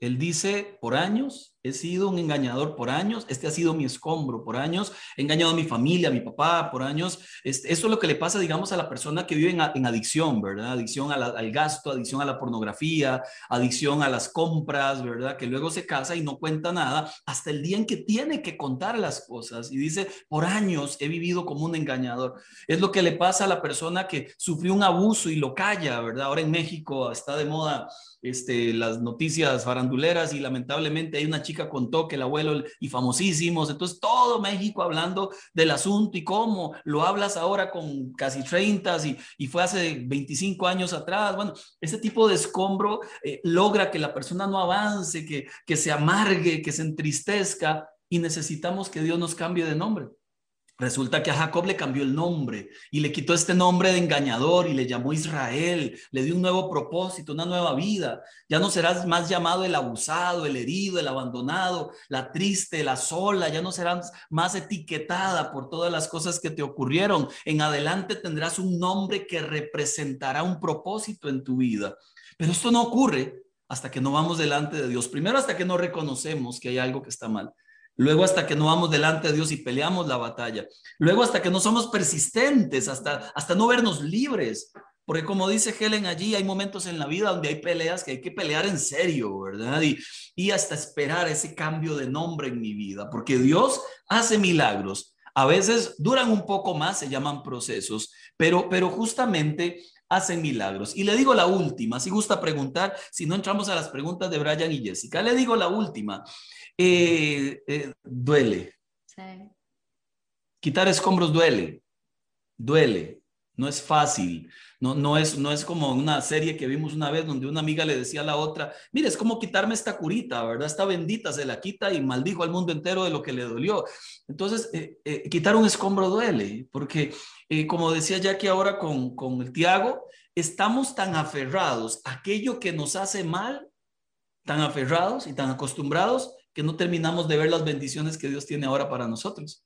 Él dice, por años he sido un engañador, por años este ha sido mi escombro, por años he engañado a mi familia, a mi papá, por años. Este, eso es lo que le pasa, digamos, a la persona que vive en, adicción, ¿verdad? Adicción al gasto, adicción a la pornografía, adicción a las compras, ¿verdad? Que luego se casa y no cuenta nada hasta el día en que tiene que contar las cosas y dice, por años he vivido como un engañador. Es lo que le pasa a la persona que sufrió un abuso y lo calla, ¿verdad? Ahora en México está de moda este, las noticias faranduleras y lamentablemente hay una chica contó que el abuelo y famosísimos, entonces todo México hablando del asunto y cómo lo hablas ahora con casi 30 y, y fue hace 25 años atrás. Bueno, ese tipo de escombro eh, logra que la persona no avance, que, que se amargue, que se entristezca y necesitamos que Dios nos cambie de nombre. Resulta que a Jacob le cambió el nombre y le quitó este nombre de engañador y le llamó Israel, le dio un nuevo propósito, una nueva vida. Ya no serás más llamado el abusado, el herido, el abandonado, la triste, la sola, ya no serás más etiquetada por todas las cosas que te ocurrieron. En adelante tendrás un nombre que representará un propósito en tu vida. Pero esto no ocurre hasta que no vamos delante de Dios. Primero hasta que no reconocemos que hay algo que está mal. Luego hasta que no vamos delante de Dios y peleamos la batalla. Luego hasta que no somos persistentes, hasta, hasta no vernos libres. Porque como dice Helen allí, hay momentos en la vida donde hay peleas que hay que pelear en serio, ¿verdad? Y, y hasta esperar ese cambio de nombre en mi vida. Porque Dios hace milagros. A veces duran un poco más, se llaman procesos, pero, pero justamente hacen milagros. Y le digo la última, si gusta preguntar, si no entramos a las preguntas de Brian y Jessica, le digo la última. Eh, eh, duele. Quitar escombros duele, duele, no es fácil, no, no, es, no es como una serie que vimos una vez donde una amiga le decía a la otra, mire, es como quitarme esta curita, ¿verdad? Está bendita, se la quita y maldijo al mundo entero de lo que le dolió. Entonces, eh, quitar un escombro duele, porque como decía Jackie ahora con, con el Tiago, estamos tan aferrados a aquello que nos hace mal, tan aferrados y tan acostumbrados que no terminamos de ver las bendiciones que Dios tiene ahora para nosotros.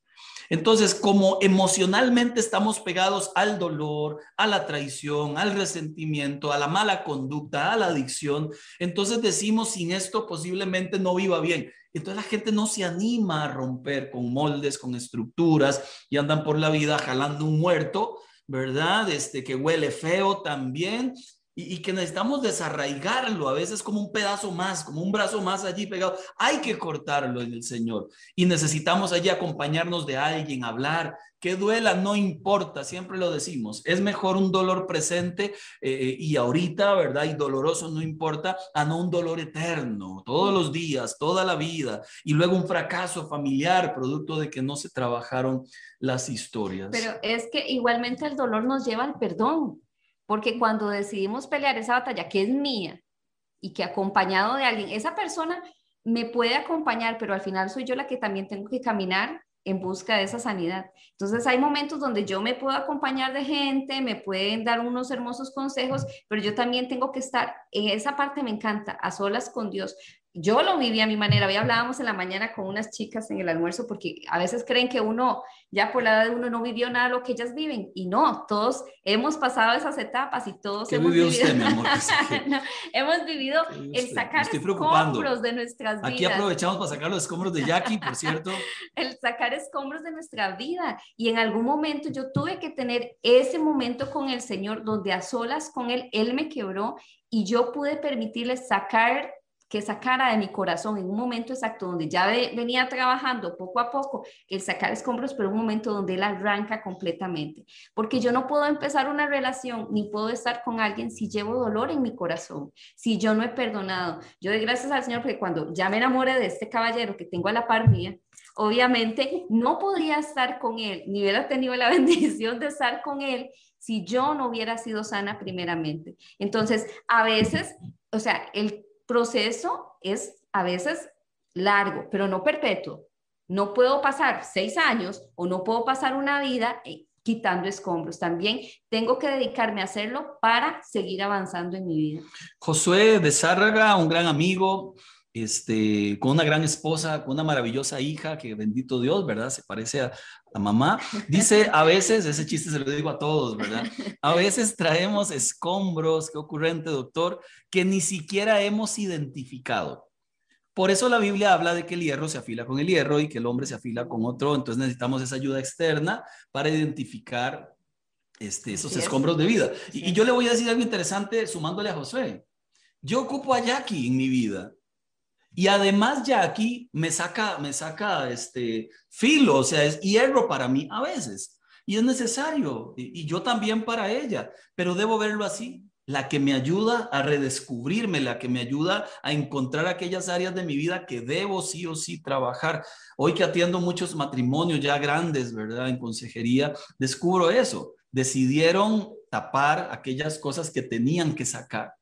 Entonces, como emocionalmente estamos pegados al dolor, a la traición, al resentimiento, a la mala conducta, a la adicción, entonces decimos, sin esto posiblemente no viva bien. Entonces la gente no se anima a romper con moldes, con estructuras y andan por la vida jalando un muerto, ¿verdad? Este que huele feo también y, que necesitamos desarraigarlo, a veces como un pedazo más, como un brazo más allí pegado. Hay que cortarlo en el Señor y necesitamos allí acompañarnos de alguien, hablar. Que duela, no importa, siempre lo decimos. Es mejor un dolor presente eh, y ahorita, ¿verdad? Y doloroso no importa, a no un dolor eterno, todos los días, toda la vida. Y luego un fracaso familiar, producto de que no se trabajaron las historias. Pero es que igualmente el dolor nos lleva al perdón. Porque cuando decidimos pelear esa batalla que es mía y que acompañado de alguien, esa persona me puede acompañar, pero al final soy yo la que también tengo que caminar en busca de esa sanidad. Entonces hay momentos donde yo me puedo acompañar de gente, me pueden dar unos hermosos consejos, pero yo también tengo que estar en esa parte, me encanta, a solas con Dios, yo lo viví a mi manera. Hoy hablábamos en la mañana con unas chicas en el almuerzo porque a veces creen que uno, ya por la edad de uno, no vivió nada de lo que ellas viven. Y no, todos hemos pasado esas etapas y todos (laughs) hemos vivido. Usted, mi amor? hemos vivido el sacar escombros de nuestras vidas. Aquí aprovechamos para sacar los escombros de Jackie, por cierto. (laughs) el sacar escombros de nuestra vida. Y en algún momento yo tuve que tener ese momento con el Señor donde a solas con Él, Él me quebró y yo pude permitirle sacar que sacara de mi corazón en un momento exacto donde ya venía trabajando poco a poco el sacar escombros, pero un momento donde él arranca completamente. Porque yo no puedo empezar una relación ni puedo estar con alguien si llevo dolor en mi corazón, si yo no he perdonado. Yo doy gracias al Señor porque cuando ya me enamore de este caballero que tengo a la par mía, obviamente no podría estar con él, ni hubiera tenido la (laughs) bendición de estar con él si yo no hubiera sido sana primeramente. Entonces, a veces, o sea, el proceso es a veces largo, pero no perpetuo. No puedo pasar seis años o no puedo pasar una vida eh, quitando escombros. También tengo que dedicarme a hacerlo para seguir avanzando en mi vida. Josué de Zárraga, un gran amigo, este, con una gran esposa, con una maravillosa hija, que bendito Dios, ¿verdad? Se parece a, a mamá. Dice, a veces, ese chiste se lo digo a todos, ¿verdad? A veces traemos escombros, qué ocurrente, doctor, que ni siquiera hemos identificado. Por eso la Biblia habla de que el hierro se afila con el hierro y que el hombre se afila con otro, entonces necesitamos esa ayuda externa para identificar este, esos escombros de vida. Y, y yo le voy a decir algo interesante sumándole a Josué. Yo ocupo a Jackie en mi vida y además Jackie me saca, me saca este filo, o sea, es hierro para mí a veces. Y es necesario, y, yo también para ella, pero debo verlo así. La que me ayuda a redescubrirme, la que me ayuda a encontrar aquellas áreas de mi vida que debo sí o sí trabajar. Hoy que atiendo muchos matrimonios ya grandes, ¿verdad? En consejería, descubro eso. Decidieron tapar aquellas cosas que tenían que sacar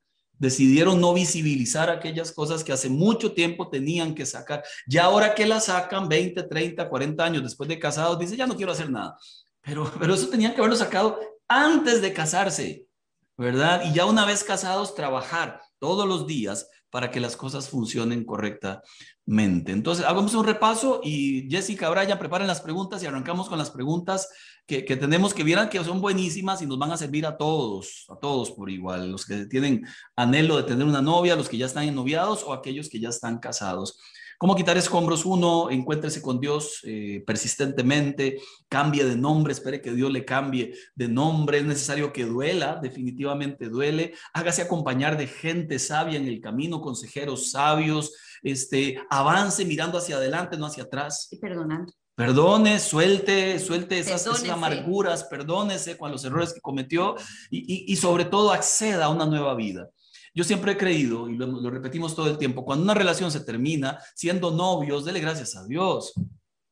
decidieron no visibilizar aquellas cosas que hace mucho tiempo tenían que sacar. Ya ahora que las sacan 20, 30, 40 años después de casados, dice, ya no quiero hacer nada. Pero, (laughs) pero eso tenían que haberlo sacado antes de casarse, ¿verdad? Y ya una vez casados, trabajar todos los días para que las cosas funcionen correctamente. Entonces, hagamos un repaso y Jessica, Brian, preparen las preguntas y arrancamos con las preguntas que, tenemos que vieran que son buenísimas y nos van a servir a todos, a todos por igual, los que tienen anhelo de tener una novia, los que ya están noviados o aquellos que ya están casados. ¿Cómo quitar escombros? Uno, encuéntrese con Dios eh, persistentemente, cambie de nombre, espere que Dios le cambie de nombre. Es necesario que duela, definitivamente duele. Hágase acompañar de gente sabia en el camino, consejeros sabios. Este, avance mirando hacia adelante, no hacia atrás. Y perdonando. Perdone, suelte, suelte esas, amarguras, perdónese con los errores que cometió y, sobre todo acceda a una nueva vida. Yo siempre he creído, y lo, repetimos todo el tiempo, cuando una relación se termina siendo novios, dele gracias a Dios.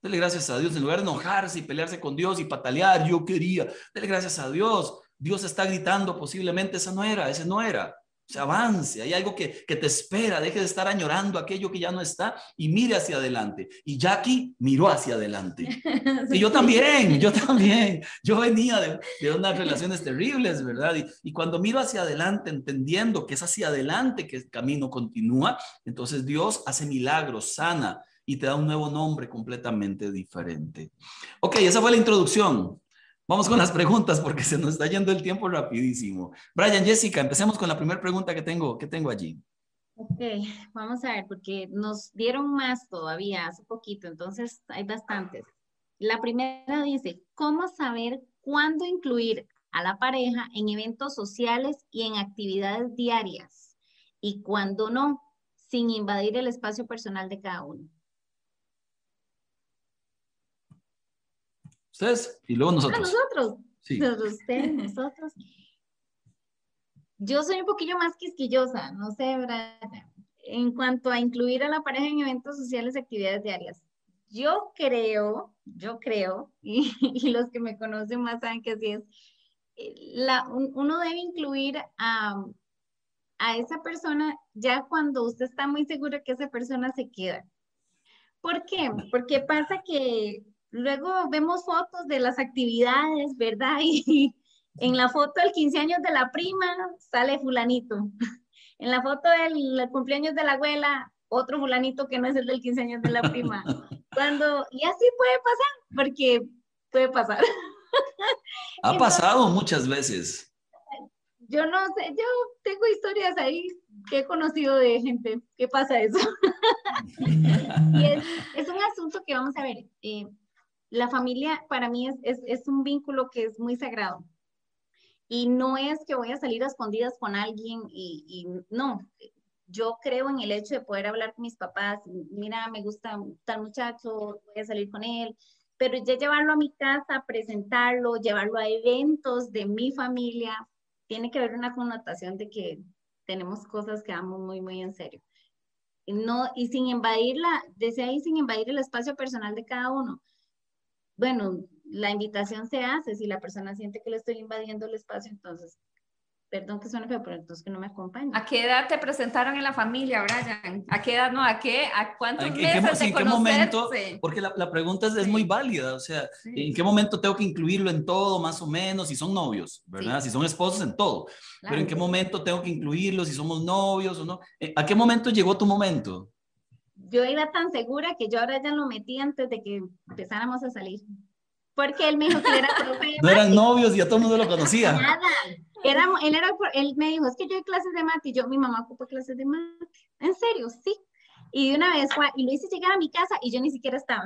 Dele gracias a Dios. En lugar de enojarse y pelearse con Dios y patalear, yo quería, dele gracias a Dios. Dios está gritando, posiblemente esa no era, ese no era se avance, hay algo que, te espera, deje de estar añorando aquello que ya no está y mire hacia adelante. Y Jackie miró hacia adelante. (laughs) Y yo también, yo también. Yo venía de, unas relaciones terribles, ¿verdad? Y, y, cuando miro hacia adelante, entendiendo que es hacia adelante que el camino continúa, entonces Dios hace milagros, sana y te da un nuevo nombre completamente diferente. Ok, esa fue la introducción. Vamos con las preguntas porque se nos está yendo el tiempo rapidísimo. Brian, Jessica, empecemos con la primera pregunta que tengo, que tengo allí. Ok, vamos a ver, porque nos dieron más todavía hace poquito, entonces hay bastantes. La primera dice, ¿cómo saber cuándo incluir a la pareja en eventos sociales y en actividades diarias, y cuando no, sin invadir el espacio personal de cada uno. Ustedes y luego nosotros. nosotros. Sí. Ustedes, nosotros. Yo soy un poquillo más quisquillosa, no sé, en cuanto a incluir a la pareja en eventos sociales y actividades diarias. Yo creo, yo creo, (laughs) y, los que me conocen más saben que así es, eh, la, uno debe incluir a, a esa persona ya cuando usted está muy seguro que esa persona se queda. ¿Por qué? Porque pasa que luego vemos fotos de las actividades, ¿verdad? (laughs) Y en la foto del 15 años de la prima sale fulanito. (laughs) En la foto del cumpleaños de la abuela, otro fulanito que no es el del 15 años de la prima. (laughs) Cuando, y así puede pasar, porque puede pasar. Ha pasado muchas veces. Yo no sé, yo tengo historias ahí que he conocido de gente que pasa eso. y es, es, un asunto que vamos a ver. Eh, la familia para mí es, un vínculo que es muy sagrado. Y no es que voy a salir a escondidas con alguien y, no, yo creo en el hecho de poder hablar con mis papás, mira, me gusta tal muchacho, voy a salir con él, pero ya llevarlo a mi casa, presentarlo, llevarlo a eventos de mi familia, tiene que haber una connotación de que tenemos cosas que vamos muy, muy en serio. No, y sin invadir la, desde ahí sin invadir el espacio personal de cada uno bueno, la invitación se hace, si la persona siente que le estoy invadiendo el espacio, entonces, perdón que suene feo, pero entonces que no me acompañe. ¿A qué edad te presentaron en la familia, Brian? ¿A qué edad, no, a qué, a cuántos ¿En, meses qué, ¿en qué momento? Porque la, la pregunta es, es, muy válida, o sea, ¿en qué momento tengo que incluirlo en todo, más o menos, si son novios, ¿verdad? Si son esposos, en todo. Pero ¿en qué momento tengo que incluirlo, si somos novios o no? Eh, ¿A qué momento llegó tu momento? Yo era tan segura que yo ahora ya lo metí antes de que empezáramos a salir. Porque él me dijo que era (laughs) profe No eran novios y a todo el mundo lo conocía. Nada. Era, él, era, él me dijo, es que yo hay clases de mate y yo, mi mamá ocupa clases de mate. En serio, sí. Y de una vez fue, y lo hice llegar a mi casa y yo ni siquiera estaba.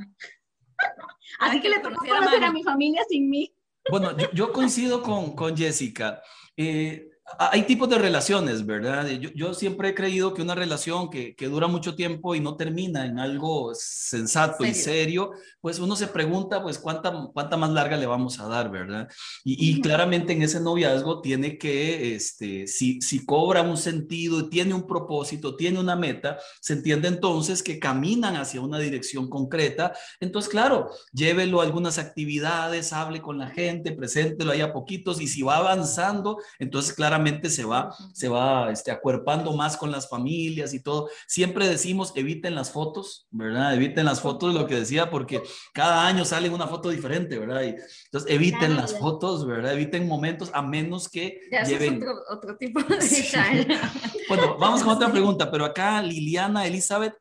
(laughs) Así que le tocó conocer a mi familia sin mí. Bueno, yo, yo coincido con, con Jessica. Eh, hay tipos de relaciones, ¿verdad? Yo, yo, siempre he creído que una relación que, que, dura mucho tiempo y no termina en algo sensato y serio, pues uno se pregunta, pues, ¿cuánta, cuánta más larga le vamos a dar, ¿verdad? Y, y claramente en ese noviazgo tiene que, este, si, si cobra un sentido, tiene un propósito, tiene una meta, se entiende entonces que caminan hacia una dirección concreta. Entonces, claro, llévelo a algunas actividades, hable con la gente, preséntelo ahí a poquitos y si va avanzando, entonces, claro, se va, se va este, acuerpando más con las familias y todo. Siempre decimos, eviten las fotos, ¿verdad? Eviten las fotos, lo que decía, porque cada año sale una foto diferente, ¿verdad? Y, entonces, eviten las fotos, ¿verdad? Eviten momentos a menos que lleven... otro, tipo de (laughs) bueno, vamos con otra pregunta, pero acá Liliana Elizabeth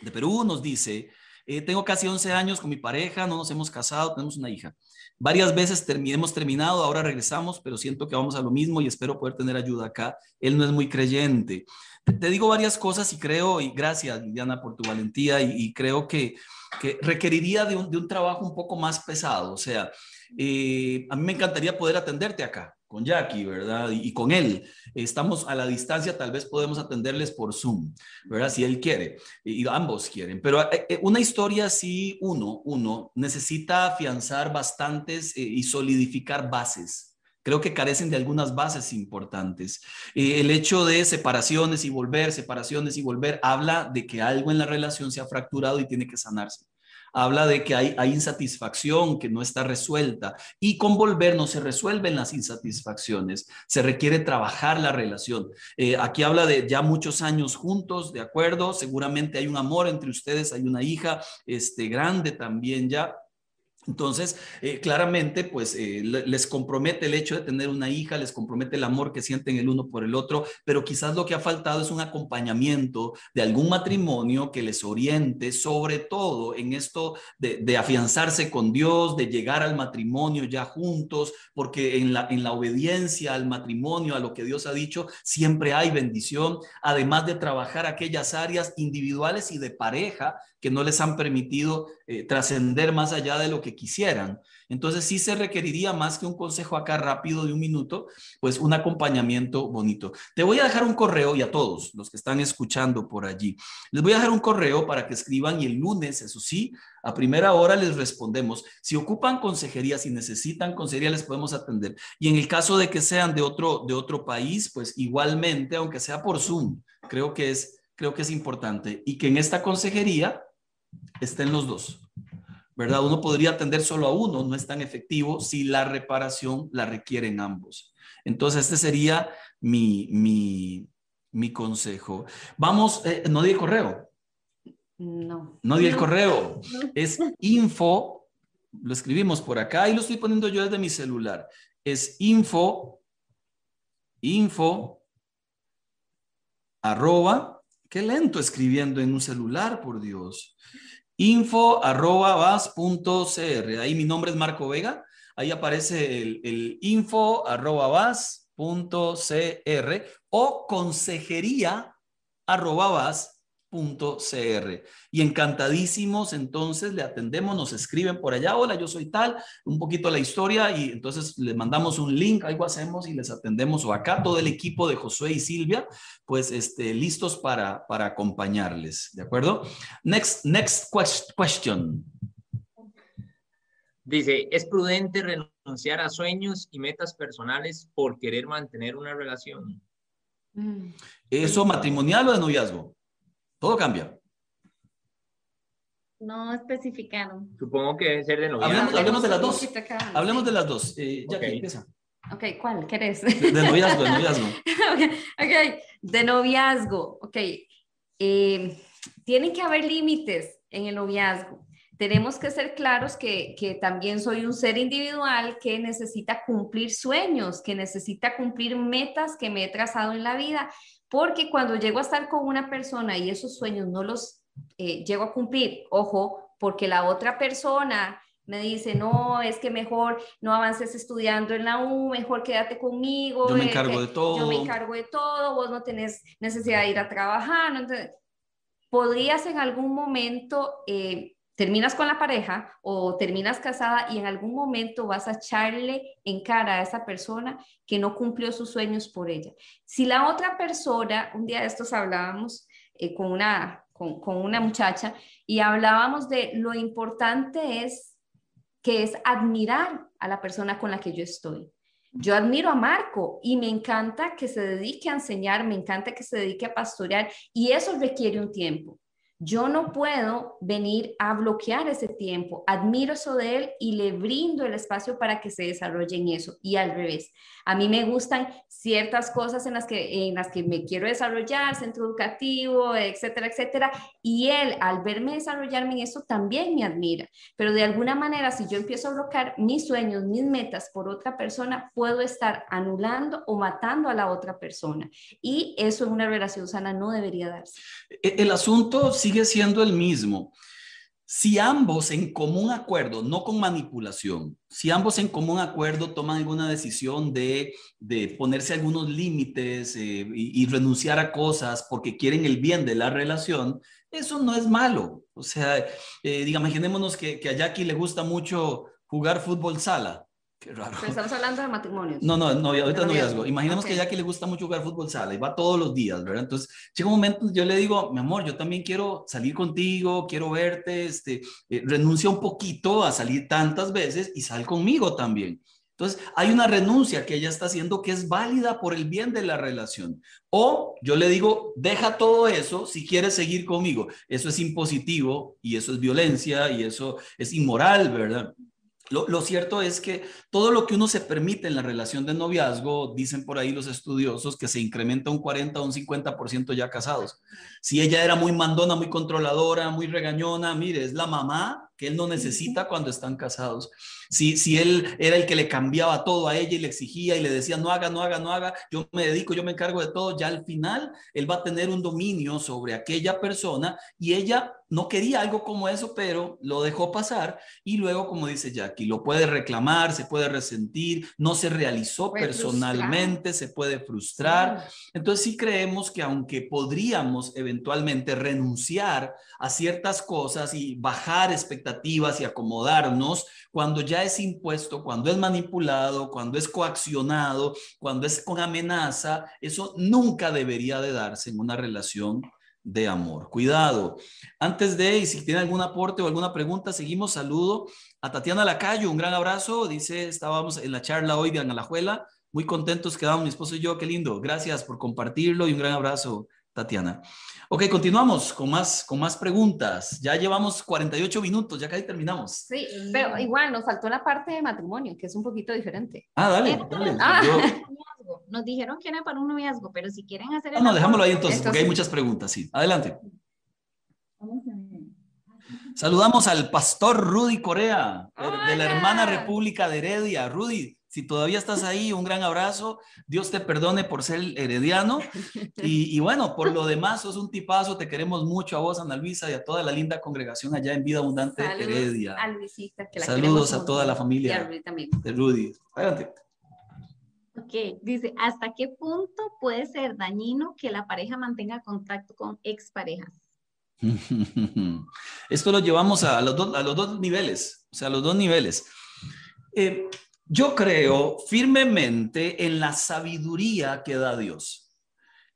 de Perú nos dice, eh, tengo casi 11 años con mi pareja, no nos hemos casado, tenemos una hija. Varias veces hemos terminado, ahora regresamos, pero siento que vamos a lo mismo y espero poder tener ayuda acá. Él no es muy creyente. Te, digo varias cosas y creo, y gracias Diana por tu valentía, y, creo que, que requeriría de un, de un, trabajo un poco más pesado. O sea, eh, a mí me encantaría poder atenderte acá, con Jackie, ¿verdad? Y, con él. Estamos a la distancia, tal vez podemos atenderles por Zoom, ¿verdad? Si él quiere, y, ambos quieren. Pero eh, eh, una historia sí, uno, uno, necesita afianzar bastantes eh, y solidificar bases. Creo que carecen de algunas bases importantes. el hecho de separaciones y volver, separaciones y volver, habla de que algo en la relación se ha fracturado y tiene que sanarse habla de que hay, insatisfacción que no está resuelta y con volver no se resuelven las insatisfacciones, se requiere trabajar la relación. Eh, aquí habla de ya muchos años juntos, de acuerdo, seguramente hay un amor entre ustedes, hay una hija este, grande también ya, entonces, eh, claramente, pues eh, les compromete el hecho de tener una hija, les compromete el amor que sienten el uno por el otro, pero quizás lo que ha faltado es un acompañamiento de algún matrimonio que les oriente, sobre todo en esto de, afianzarse con Dios, de llegar al matrimonio ya juntos, porque en la, en la obediencia al matrimonio, a lo que Dios ha dicho, siempre hay bendición, además de trabajar aquellas áreas individuales y de pareja que no les han permitido eh, trascender más allá de lo que quisieran. Entonces sí se requeriría más que un consejo acá rápido de un minuto, pues un acompañamiento bonito. Te voy a dejar un correo y a todos los que están escuchando por allí. Les voy a dejar un correo para que escriban y el lunes, eso sí, a primera hora les respondemos. Si ocupan consejería, si necesitan consejería, les podemos atender. Y en el caso de que sean de otro, de otro país, pues igualmente, aunque sea por Zoom, creo que es, creo que es importante. Y que en esta consejería estén los dos. ¿verdad? Uno podría atender solo a uno, no es tan efectivo si la reparación la requieren ambos. Entonces, este sería mi, mi, consejo. Vamos, eh, no di el correo. No. No di el correo. Es info, lo escribimos por acá y lo estoy poniendo yo desde mi celular. Es info, info, arroba, qué lento escribiendo en un celular, por Dios info arroba Ahí mi nombre es Marco Vega. Ahí aparece el, info arroba o consejería arroba .cr. Y encantadísimos, entonces le atendemos, nos escriben por allá, hola, yo soy tal, un poquito la historia y entonces les mandamos un link, algo hacemos y les atendemos o acá todo el equipo de Josué y Silvia, pues este, listos para, para acompañarles, ¿de acuerdo? Next, next question. Dice, ¿es prudente renunciar a sueños y metas personales por querer mantener una relación? ¿Eso matrimonial o de noviazgo? Todo cambia. No especificaron. Supongo que debe ser de noviazgo. Hablemos, de las dos. Hablemos de las dos. Eh, Jackie, empieza. Ok, ¿cuál querés? De, noviazgo, de noviazgo. (laughs) ok, de noviazgo. Ok. Eh, tienen que haber límites en el noviazgo. Tenemos que ser claros que, que también soy un ser individual que necesita cumplir sueños, que necesita cumplir metas que me he trazado en la vida porque cuando llego a estar con una persona y esos sueños no los eh, llego a cumplir, ojo, porque la otra persona me dice, no, es que mejor no avances estudiando en la U, mejor quédate conmigo. Yo me encargo de todo. Yo me encargo de todo, vos no tenés necesidad de ir a trabajar. Entonces, podrías en algún momento eh, terminas con la pareja o terminas casada y en algún momento vas a echarle en cara a esa persona que no cumplió sus sueños por ella. Si la otra persona, un día de estos hablábamos eh, con, una, con, con una muchacha y hablábamos de lo importante es que es admirar a la persona con la que yo estoy. Yo admiro a Marco y me encanta que se dedique a enseñar, me encanta que se dedique a pastorear y eso requiere un tiempo. Yo no puedo venir a bloquear ese tiempo. Admiro eso de él y le brindo el espacio para que se desarrolle en eso. Y al revés, a mí me gustan ciertas cosas en las que, en las que me quiero desarrollar, centro educativo, etcétera, etcétera. Y él, al verme desarrollarme en eso, también me admira. Pero de alguna manera, si yo empiezo a bloquear mis sueños, mis metas por otra persona, puedo estar anulando o matando a la otra persona. Y eso en una relación sana no debería darse. E, el asunto, sigue siendo el mismo. Si ambos en común acuerdo, no con manipulación, si ambos en común acuerdo toman alguna decisión de, de ponerse algunos límites eh, y, renunciar a cosas porque quieren el bien de la relación, eso no es malo. O sea, eh, imaginémonos que, que a Jackie le gusta mucho jugar fútbol sala Qué raro. estamos hablando de matrimonio. No, no, no ahorita no noviazgo. Imaginemos que ya que le gusta mucho jugar fútbol sala y va todos los días, ¿verdad? Entonces, llega un momento, yo le digo, mi amor, yo también quiero salir contigo, quiero verte, este, eh, renuncia un poquito a salir tantas veces y sal conmigo también. Entonces, hay una renuncia que ella está haciendo que es válida por el bien de la relación. O yo le digo, deja todo eso si quieres seguir conmigo. Eso es impositivo y eso es violencia y eso es inmoral, ¿verdad? Lo, cierto es que todo lo que uno se permite en la relación de noviazgo, dicen por ahí los estudiosos, que se incrementa un 40 o un 50% ya casados. Si ella era muy mandona, muy controladora, muy regañona, mire, es la mamá que él no necesita cuando están casados. Si, si él era el que le cambiaba todo a ella y le exigía y le decía, no haga, no haga, no haga, yo me dedico, yo me encargo de todo, ya al final él va a tener un dominio sobre aquella persona y ella no quería algo como eso, pero lo dejó pasar y luego, como dice Jackie, lo puede reclamar, se puede resentir, no se realizó personalmente, se puede frustrar. Entonces sí creemos que aunque podríamos eventualmente renunciar a ciertas cosas y bajar expectativas, expectativas y acomodarnos cuando ya es impuesto, cuando es manipulado, cuando es coaccionado, cuando es con amenaza. Eso nunca debería de darse en una relación de amor. Cuidado. Antes de, y si tiene algún aporte o alguna pregunta, seguimos. Saludo a Tatiana Lacayo, un gran abrazo. Dice, estábamos en la charla hoy de Angalajuela. Muy contentos quedamos mi esposo y yo, qué lindo. Gracias por compartirlo y un gran abrazo, Tatiana. Ok, continuamos con más, con más preguntas. Ya llevamos 48 minutos, ya casi terminamos. Sí, pero igual nos faltó la parte de matrimonio, que es un poquito diferente. Ah, dale, dale. Ah. (laughs) Nos dijeron que era para un noviazgo, pero si quieren hacer el... No, no, dejámoslo ahí entonces, porque hay muchas preguntas, sí. Adelante. Saludamos al pastor Rudy Corea, de la hermana República de Heredia. Rudy, si todavía estás ahí, un gran abrazo. Dios te perdone por ser herediano. Y, bueno, por lo demás, sos un tipazo. Te queremos mucho a vos, Ana Luisa, y a toda la linda congregación allá en Vida Abundante Heredia. A Luisita, que la Saludos a toda la familia de Rudy. Adelante. Ok, dice, ¿hasta qué punto puede ser dañino que la pareja mantenga contacto con exparejas? (laughs) Esto lo llevamos a los, a los dos niveles, o sea, a los dos niveles. Eh, yo creo firmemente en la sabiduría que da Dios.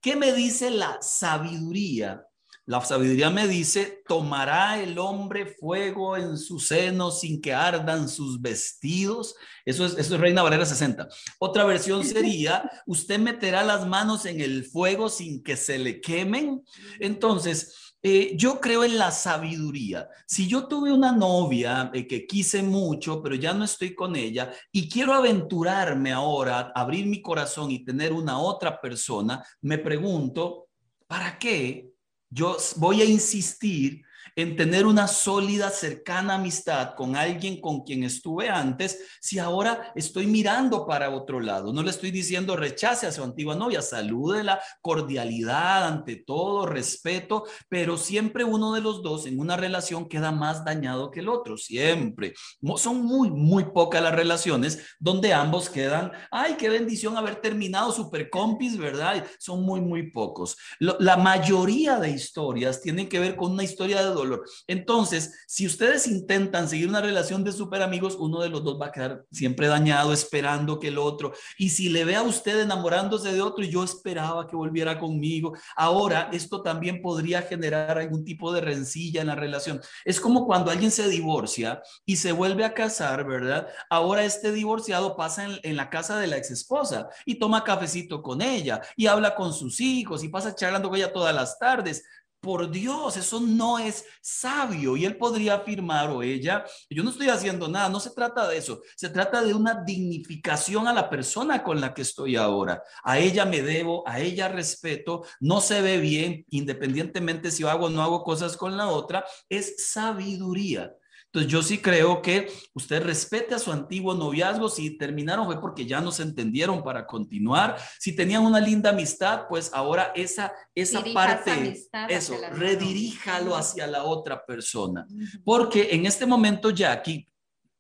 ¿Qué me dice la sabiduría? La sabiduría me dice, tomará el hombre fuego en su seno sin que ardan sus vestidos. Eso es, eso es Reina Valera 60. Otra versión sería, usted meterá las manos en el fuego sin que se le quemen. Entonces, eh, yo creo en la sabiduría. Si yo tuve una novia eh, que quise mucho, pero ya no estoy con ella y quiero aventurarme ahora, abrir mi corazón y tener una otra persona, me pregunto, ¿para qué yo voy a insistir en tener una sólida, cercana amistad con alguien con quien estuve antes, si ahora estoy mirando para otro lado. No le estoy diciendo rechace a su antigua novia, salúdela, cordialidad ante todo, respeto, pero siempre uno de los dos en una relación queda más dañado que el otro, siempre. Son muy, muy pocas las relaciones donde ambos quedan, ay, qué bendición haber terminado super compis, ¿verdad? Son muy, muy pocos. La mayoría de historias tienen que ver con una historia de dolor. Entonces, si ustedes intentan seguir una relación de super amigos, uno de los dos va a quedar siempre dañado, esperando que el otro. Y si le ve a usted enamorándose de otro, yo esperaba que volviera conmigo, ahora esto también podría generar algún tipo de rencilla en la relación. Es como cuando alguien se divorcia y se vuelve a casar, ¿verdad? Ahora este divorciado pasa en, en la casa de la ex esposa y toma cafecito con ella y habla con sus hijos y pasa charlando con ella todas las tardes por Dios, eso no es sabio. Y él podría afirmar o ella, yo no estoy haciendo nada, no se trata de eso, se trata de una dignificación a la persona con la que estoy ahora. A ella me debo, a ella respeto, no se ve bien, independientemente si hago o no hago cosas con la otra, es sabiduría. Entonces yo sí creo que usted respete a su antiguo noviazgo. Si terminaron fue porque ya no se entendieron para continuar. Si tenían una linda amistad, pues ahora esa, esa parte, eso, rediríjalo hacia la otra persona. Porque en este momento Jackie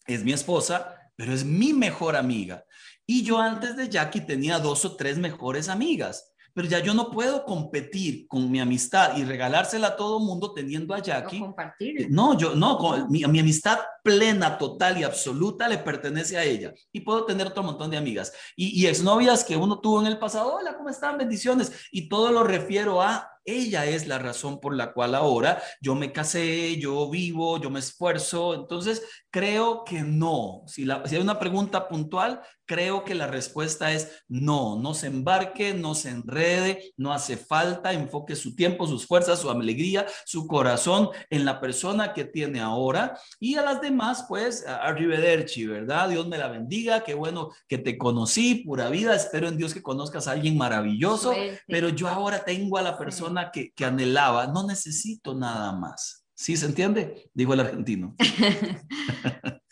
es mi esposa, pero es mi mejor amiga. Y yo antes de Jackie tenía dos o tres mejores amigas pero ya yo no puedo competir con mi amistad y regalársela a todo mundo teniendo a Jackie. No, compartir. no yo no, con, mi, mi, amistad plena, total y absoluta le pertenece a ella. Y puedo tener otro montón de amigas. Y, y exnovias que uno tuvo en el pasado, hola, ¿cómo están? Bendiciones. Y todo lo refiero a ella es la razón por la cual ahora yo me casé, yo vivo, yo me esfuerzo. Entonces, creo que no. Si, la, si hay una pregunta puntual, creo que la respuesta es no. No se embarque, no se enrede, no hace falta. Enfoque su tiempo, sus fuerzas, su alegría, su corazón en la persona que tiene ahora. Y a las demás, pues, arrivederci, ¿verdad? Dios me la bendiga. Qué bueno que te conocí, pura vida. Espero en Dios que conozcas a alguien maravilloso. Pero yo ahora tengo a la persona que, anhelaba, no necesito nada más. ¿Sí se entiende? Dijo el argentino. (laughs)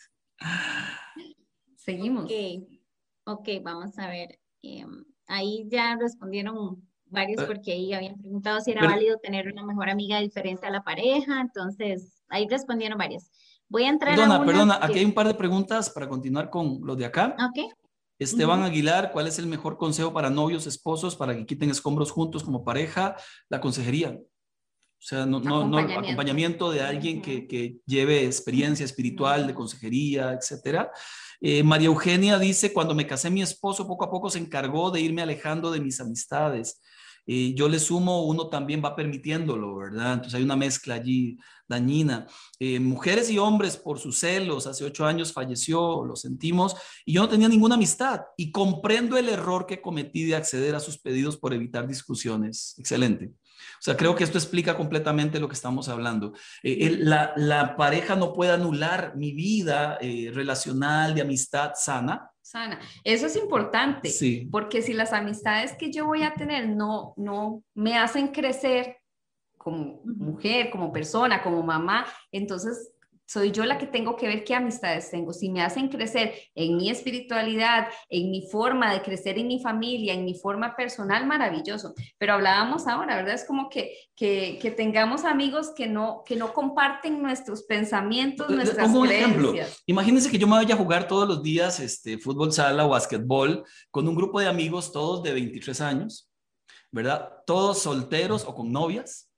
Seguimos. Ok, vamos a ver. Em, ahí ya respondieron varios eh. porque ahí habían preguntado si era válido tener una mejor amiga diferente a la pareja, entonces ahí respondieron varias. Voy a entrar Perdona, perdona, aquí hay un par de preguntas para continuar con lo de acá. Ok. Esteban Aguilar, ¿cuál es el mejor consejo para novios, esposos, para que quiten escombros juntos como pareja? La consejería. O sea, no, no, acompañamiento. no acompañamiento de alguien que, que, lleve experiencia espiritual, de consejería, etcétera. Eh, María Eugenia dice, cuando me casé mi esposo poco a poco se encargó de irme alejando de mis amistades. Yo le sumo, uno también va permitiéndolo, ¿verdad? Entonces hay una mezcla allí dañina. Eh, mujeres y hombres por sus celos, hace ocho años falleció, lo sentimos, y yo no tenía ninguna amistad y comprendo el error que cometí de acceder a sus pedidos por evitar discusiones. Excelente. O sea, creo que esto explica completamente lo que estamos hablando. Eh, la, pareja no puede anular mi vida eh, relacional de amistad sana. Sana. Eso es importante, sí. porque si las amistades que yo voy a tener no, no me hacen crecer como mujer, como persona, como mamá, entonces soy yo la que tengo que ver qué amistades tengo. Si me hacen crecer en mi espiritualidad, en mi forma de crecer en mi familia, en mi forma personal, maravilloso. Pero hablábamos ahora, ¿verdad? Es como que, que, que tengamos amigos que no, que no comparten nuestros pensamientos, nuestras como ejemplo, imagínense que yo me vaya a jugar todos los días este, fútbol sala o básquetbol con un grupo de amigos, todos de 23 años, ¿verdad? Todos solteros o con novias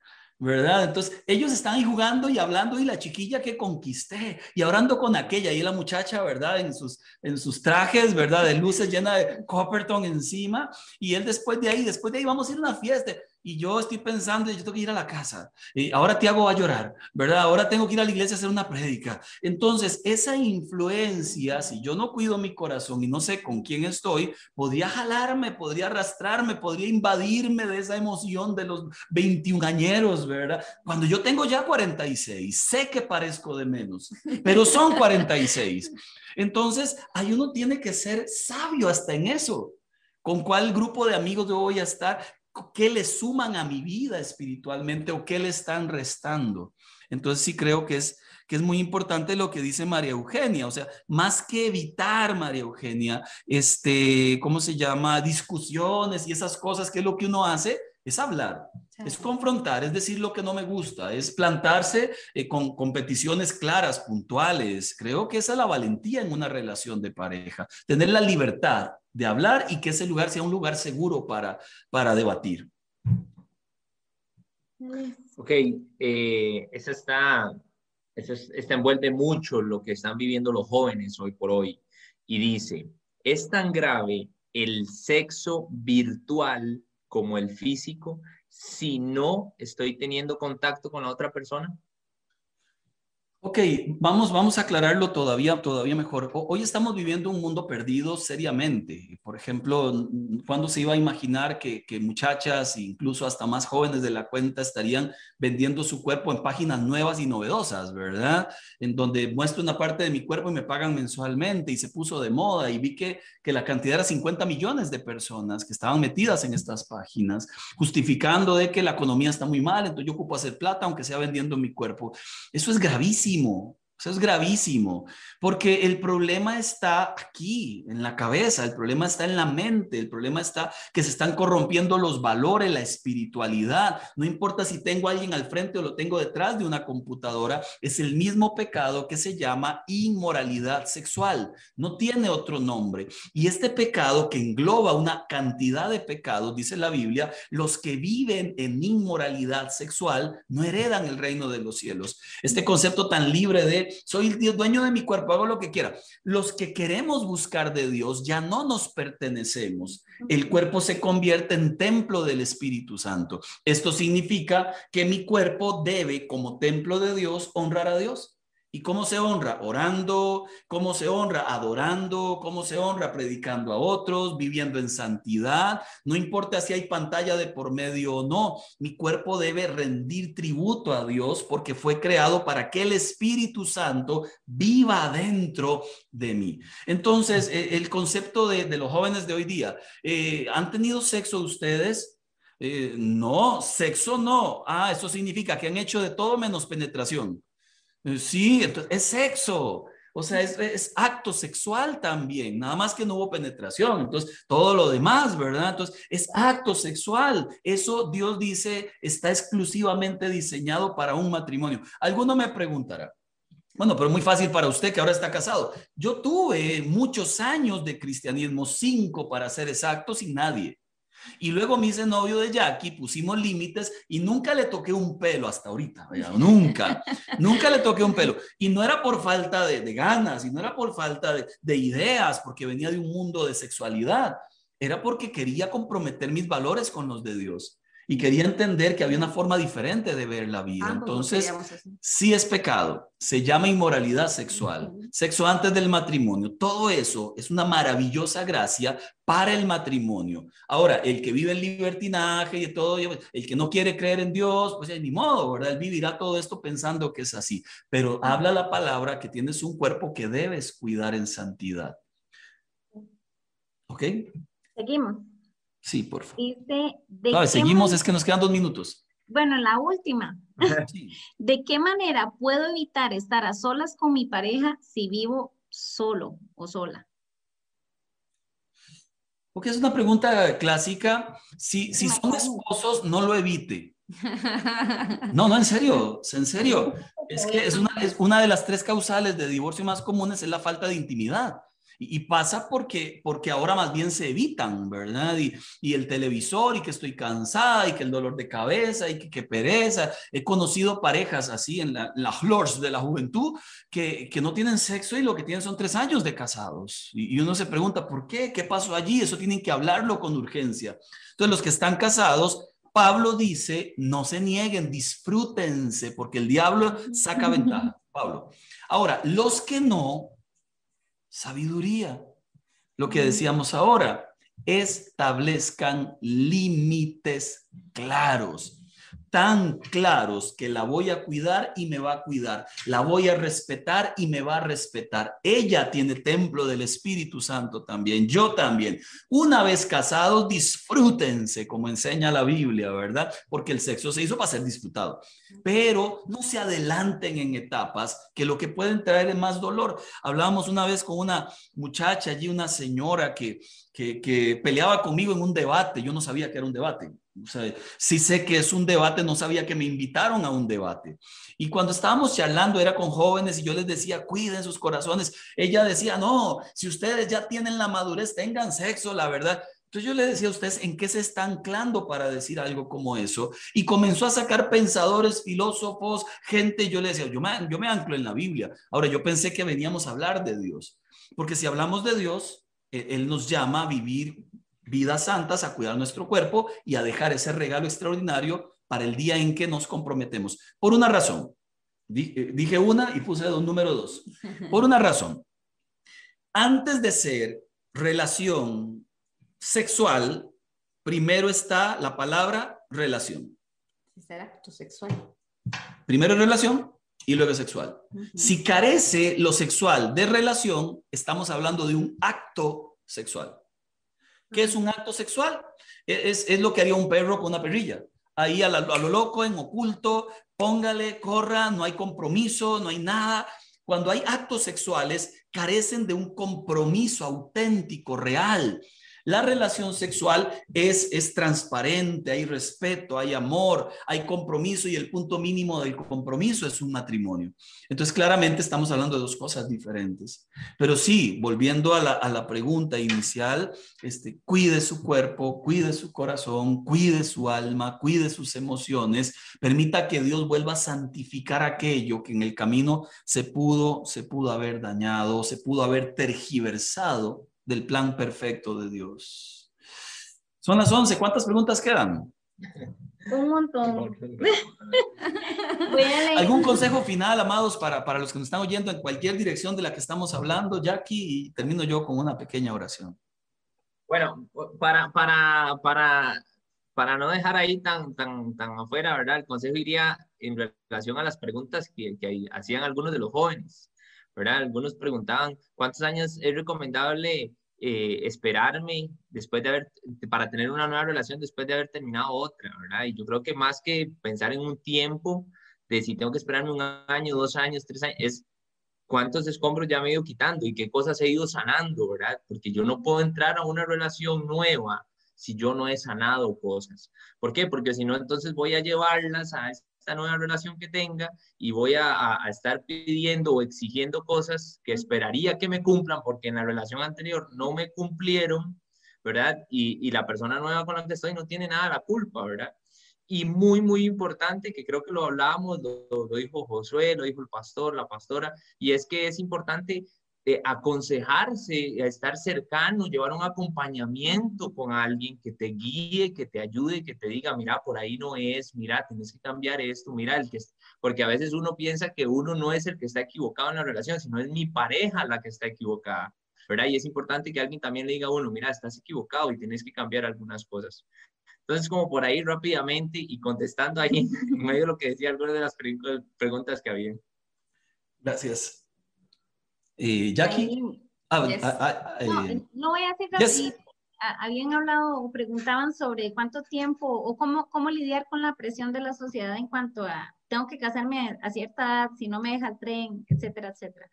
¿verdad? Entonces, ellos están ahí jugando y hablando y la chiquilla que conquisté y hablando con aquella y la muchacha, ¿verdad? En sus, en sus trajes, ¿verdad? De luces llena de Copperton encima y él después de ahí, después de ahí vamos a ir a una fiesta y yo estoy pensando, yo tengo que ir a la casa, y ahora Tiago va a llorar, ¿verdad? Ahora tengo que ir a la iglesia a hacer una prédica. Entonces, esa influencia, si yo no cuido mi corazón y no sé con quién estoy, podría jalarme, podría arrastrarme, podría invadirme de esa emoción de los 21 añeros, ¿verdad? Cuando yo tengo ya 46, sé que parezco de menos, pero son (laughs) 46. Entonces, ahí uno tiene que ser sabio hasta en eso. ¿Con cuál grupo de amigos yo voy a estar? Qué le suman a mi vida espiritualmente o qué le están restando. Entonces sí creo que es, que es muy importante lo que dice María Eugenia, o sea, más que evitar, María Eugenia, este, ¿cómo se llama? Discusiones y esas cosas, que es lo que uno hace, es hablar, es confrontar, es decir lo que no me gusta, es plantarse eh, con competiciones claras, puntuales. Creo que esa es la valentía en una relación de pareja, tener la libertad de hablar y que ese lugar sea un lugar seguro para, para debatir. Ok, eh, esa está, esa está envuelve mucho lo que están viviendo los jóvenes hoy por hoy y dice, es tan grave el sexo virtual como el físico si no estoy teniendo contacto con la otra persona? Ok, vamos, vamos a aclararlo todavía, todavía mejor. Hoy estamos viviendo un mundo perdido seriamente. Por ejemplo, ¿cuándo se iba a imaginar que, que muchachas, incluso hasta más jóvenes de la cuenta, estarían vendiendo su cuerpo en páginas nuevas y novedosas, ¿verdad? En donde muestro una parte de mi cuerpo y me pagan mensualmente y se puso de moda y vi que, que la cantidad era 50 millones de personas que estaban metidas en estas páginas, justificando de que la economía está muy mal, entonces yo ocupo hacer plata aunque sea vendiendo mi cuerpo. Eso es gravísimo muchísimo eso es gravísimo, porque el problema está aquí, en la cabeza, el problema está en la mente, el problema está que se están corrompiendo los valores, la espiritualidad. No importa si tengo a alguien al frente o lo tengo detrás de una computadora, es el mismo pecado que se llama inmoralidad sexual. No tiene otro nombre. Y este pecado que engloba una cantidad de pecados, dice la Biblia, los que viven en inmoralidad sexual no heredan el reino de los cielos. Este concepto tan libre de soy el dueño de mi cuerpo, hago lo que quiera. Los que queremos buscar de Dios ya no nos pertenecemos. El cuerpo se convierte en templo del Espíritu Santo. Esto significa que mi cuerpo debe, como templo de Dios, honrar a Dios. ¿Y cómo se honra? Orando, ¿cómo se honra? Adorando, ¿cómo se honra? Predicando a otros, viviendo en santidad. No importa si hay pantalla de por medio o no, mi cuerpo debe rendir tributo a Dios porque fue creado para que el Espíritu Santo viva dentro de mí. Entonces, e, el concepto de, los jóvenes de hoy día, eh, ¿han tenido sexo ustedes? Eh, no, sexo no. Ah, eso significa que han hecho de todo menos penetración. Eh, sí, entonces es sexo. O sea, es, acto sexual también, nada más que no hubo penetración. Entonces, todo lo demás, ¿verdad? Entonces, es acto sexual. Eso Dios dice está exclusivamente diseñado para un matrimonio. Alguno me preguntará, bueno, pero muy fácil para usted que ahora está casado. Yo tuve muchos años de cristianismo, cinco para ser exacto, sin nadie. Y luego me hice novio de Jackie, pusimos límites y nunca le toqué un pelo hasta ahorita, nunca, (laughs) nunca le toqué un pelo. Y no era por falta de, ganas, y no era por falta de, de ideas, porque venía de un mundo de sexualidad, era porque quería comprometer mis valores con los de Dios y quería entender que había una forma diferente de ver la vida. Entonces, sí es pecado, se llama inmoralidad sexual, sexo antes del matrimonio, todo eso es una maravillosa gracia para el matrimonio. Ahora, el que vive en libertinaje y todo, el que no quiere creer en Dios, pues ni modo, ¿verdad? Él vivirá todo esto pensando que es así, pero habla la palabra que tienes un cuerpo que debes cuidar en santidad. ¿Ok? Seguimos. Sí, por favor. Dice, seguimos, es que nos quedan dos minutos. Bueno, la última. (laughs) ¿De qué manera puedo evitar estar a solas con mi pareja si vivo solo o sola? Porque es una pregunta clásica. Si, si son esposos, no lo evite. (laughs) No, no, en serio, en serio. (laughs) Es que es una, es una de las tres causales de divorcio más comunes es la falta de intimidad. Y, pasa porque, porque ahora más bien se evitan, ¿verdad? Y, y, el televisor y que estoy cansada y que el dolor de cabeza y que, pereza. He conocido parejas así en la, la flores de la juventud que, que, no tienen sexo y lo que tienen son tres años de casados. Y, y uno se pregunta, ¿por qué? ¿Qué pasó allí? Eso tienen que hablarlo con urgencia. Entonces los que están casados Pablo dice, no se nieguen, disfrútense, porque el diablo saca ventaja. (laughs) Pablo. Ahora, los que no, sabiduría. Lo que decíamos ahora, establezcan límites claros tan claros que la voy a cuidar y me va a cuidar, la voy a respetar y me va a respetar. Ella tiene templo del Espíritu Santo también, yo también. Una vez casados, disfrútense, como enseña la Biblia, ¿verdad? Porque el sexo se hizo para ser disfrutado. Pero no se adelanten en etapas que lo que pueden traer es más dolor. Hablábamos una vez con una muchacha allí, una señora que, que, que peleaba conmigo en un debate, yo no sabía que era un debate o sea, sí sé que es un debate, no sabía que me invitaron a un debate. Y cuando estábamos charlando era con jóvenes y yo les decía, cuiden sus corazones. Ella decía, no, si ustedes ya tienen la madurez, tengan sexo, la verdad. Entonces yo le decía a ustedes, ¿en qué se está anclando para decir algo como eso? Y comenzó a sacar pensadores, filósofos, gente. Yo le decía, yo me, yo me anclo en la Biblia. Ahora, yo pensé que veníamos a hablar de Dios. Porque si hablamos de Dios, e, Él nos llama a vivir vidas santas, a cuidar nuestro cuerpo y a dejar ese regalo extraordinario para el día en que nos comprometemos. Por una razón. Eh, dije una y puse dos, número dos. (laughs) Por una razón. Antes de ser relación sexual, primero está la palabra relación. Acto sexual. Primero relación y luego sexual. Si carece lo sexual de relación, estamos hablando de un acto sexual. ¿Qué es un acto sexual? E-, es, es lo que haría un perro con una perrilla. Ahí a, a lo loco, en oculto, póngale, corra, no hay compromiso, no hay nada. Cuando hay actos sexuales, carecen de un compromiso auténtico, real. La relación sexual es, es transparente, hay respeto, hay amor, hay compromiso y el punto mínimo del compromiso es un matrimonio. Entonces, claramente estamos hablando de dos cosas diferentes. Pero sí, volviendo a la, a la pregunta inicial, este, cuide su cuerpo, cuide su corazón, cuide su alma, cuide sus emociones, permita que Dios vuelva a santificar aquello que en el camino se pudo, se pudo haber dañado, se pudo haber tergiversado del plan perfecto de Dios. Son las 11. ¿Cuántas preguntas quedan? Un montón. (laughs) ¿Algún consejo final, amados, para, para los que nos están oyendo en cualquier dirección de la que estamos hablando, Jackie? Y termino yo con una pequeña oración. Bueno, para, para, para, para no dejar ahí tan, tan, tan afuera, ¿verdad? El consejo iría en relación a las preguntas que, que hacían algunos de los jóvenes. ¿Verdad? Algunos preguntaban cuántos años es recomendable eh, esperarme después de haber, para tener una nueva relación después de haber terminado otra, ¿verdad? Y yo creo que más que pensar en un tiempo de si tengo que esperarme un año, dos años, tres años, es cuántos escombros ya me he ido quitando y qué cosas he ido sanando, ¿verdad? Porque yo no puedo entrar a una relación nueva si yo no he sanado cosas. ¿Por qué? Porque si no, entonces voy a llevarlas a esta nueva relación que tenga y voy a, estar pidiendo o exigiendo cosas que esperaría que me cumplan porque en la relación anterior no me cumplieron, ¿verdad? Y, y la persona nueva con la que estoy no tiene nada la culpa, ¿verdad? Y muy, muy importante, que creo que lo hablábamos, lo, lo, dijo Josué, lo dijo el pastor, la pastora, y es que es importante eh, aconsejarse, estar cercano, llevar un acompañamiento con alguien que te guíe, que te ayude, que te diga, mira, por ahí no es, mira, tienes que cambiar esto, mira, el que porque a veces uno piensa que uno no es el que está equivocado en la relación, sino es mi pareja la que está equivocada, ¿verdad? Y es importante que alguien también le diga a uno, mira, estás equivocado y tienes que cambiar algunas cosas. Entonces, como por ahí rápidamente y contestando ahí (laughs) en medio de lo que decía algunas de las preguntas que había. Gracias. Eh, Jackie. Ah, ah, ah, no, eh, no, voy a hacer yes. Habían hablado o preguntaban sobre cuánto tiempo o cómo, cómo lidiar con la presión de la sociedad en cuanto a tengo que casarme a cierta edad, si no me deja el tren, etcétera, etcétera.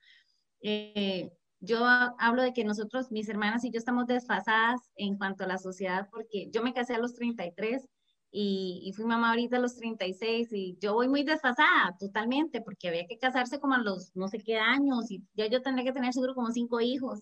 Eh, yo hablo de que nosotros, mis hermanas y yo estamos desfasadas en cuanto a la sociedad porque yo me casé a los 33 y, fui mamá ahorita a los 36 y yo voy muy desfasada totalmente porque había que casarse como a los no sé qué años y ya yo tendría que tener seguro como cinco hijos.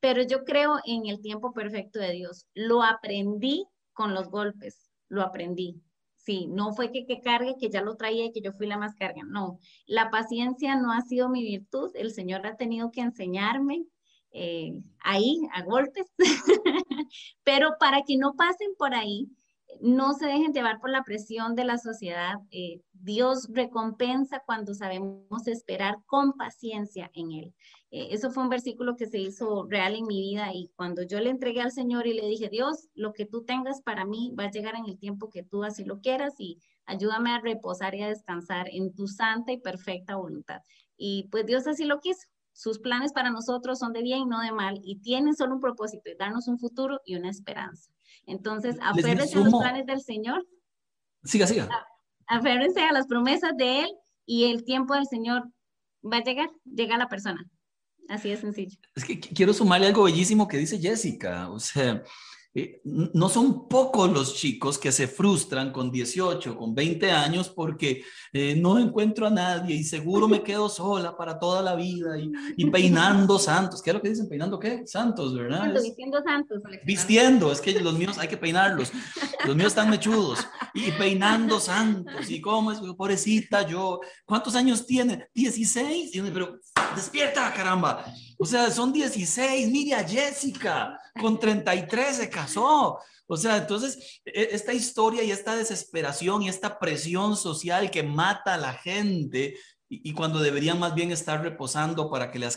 Pero yo creo en el tiempo perfecto de Dios. Lo aprendí con los golpes, lo aprendí. Sí, no fue que, que cargue, que ya lo traía y que yo fui la más carga. No, la paciencia no ha sido mi virtud. El Señor ha tenido que enseñarme eh, ahí a golpes. (laughs) Pero para que no pasen por ahí, no se dejen llevar por la presión de la sociedad. Eh, Dios recompensa cuando sabemos esperar con paciencia en Él. Eh, eso fue un versículo que se hizo real en mi vida y cuando yo le entregué al Señor y le dije, Dios, lo que tú tengas para mí va a llegar en el tiempo que tú así lo quieras y ayúdame a reposar y a descansar en tu santa y perfecta voluntad. Y pues Dios así lo quiso. Sus planes para nosotros son de bien y no de mal y tienen solo un propósito, darnos un futuro y una esperanza. Entonces, aférrense a los planes del Señor. Siga, siga. Aférrense a las promesas de Él y el tiempo del Señor va a llegar, llega la persona. Así de sencillo. Es que quiero sumarle algo bellísimo que dice Jessica. O sea, eh, no son pocos los chicos que se frustran con 18, con 20 años porque eh, no encuentro a nadie y seguro me quedo sola para toda la vida y, peinando santos. ¿Qué es lo que dicen? ¿Peinando qué? Santos, ¿verdad? vistiendo santos. Vistiendo, es que los míos hay que peinarlos. Los míos están mechudos. Y peinando santos. ¿Y cómo es? Pobrecita, yo. ¿Cuántos años tiene? 16. pero despierta, caramba. O sea, son 16, mire a Jessica, con 33 se casó. O sea, entonces, e, esta historia y esta desesperación y esta presión social que mata a la gente y, cuando deberían más bien estar reposando para que le,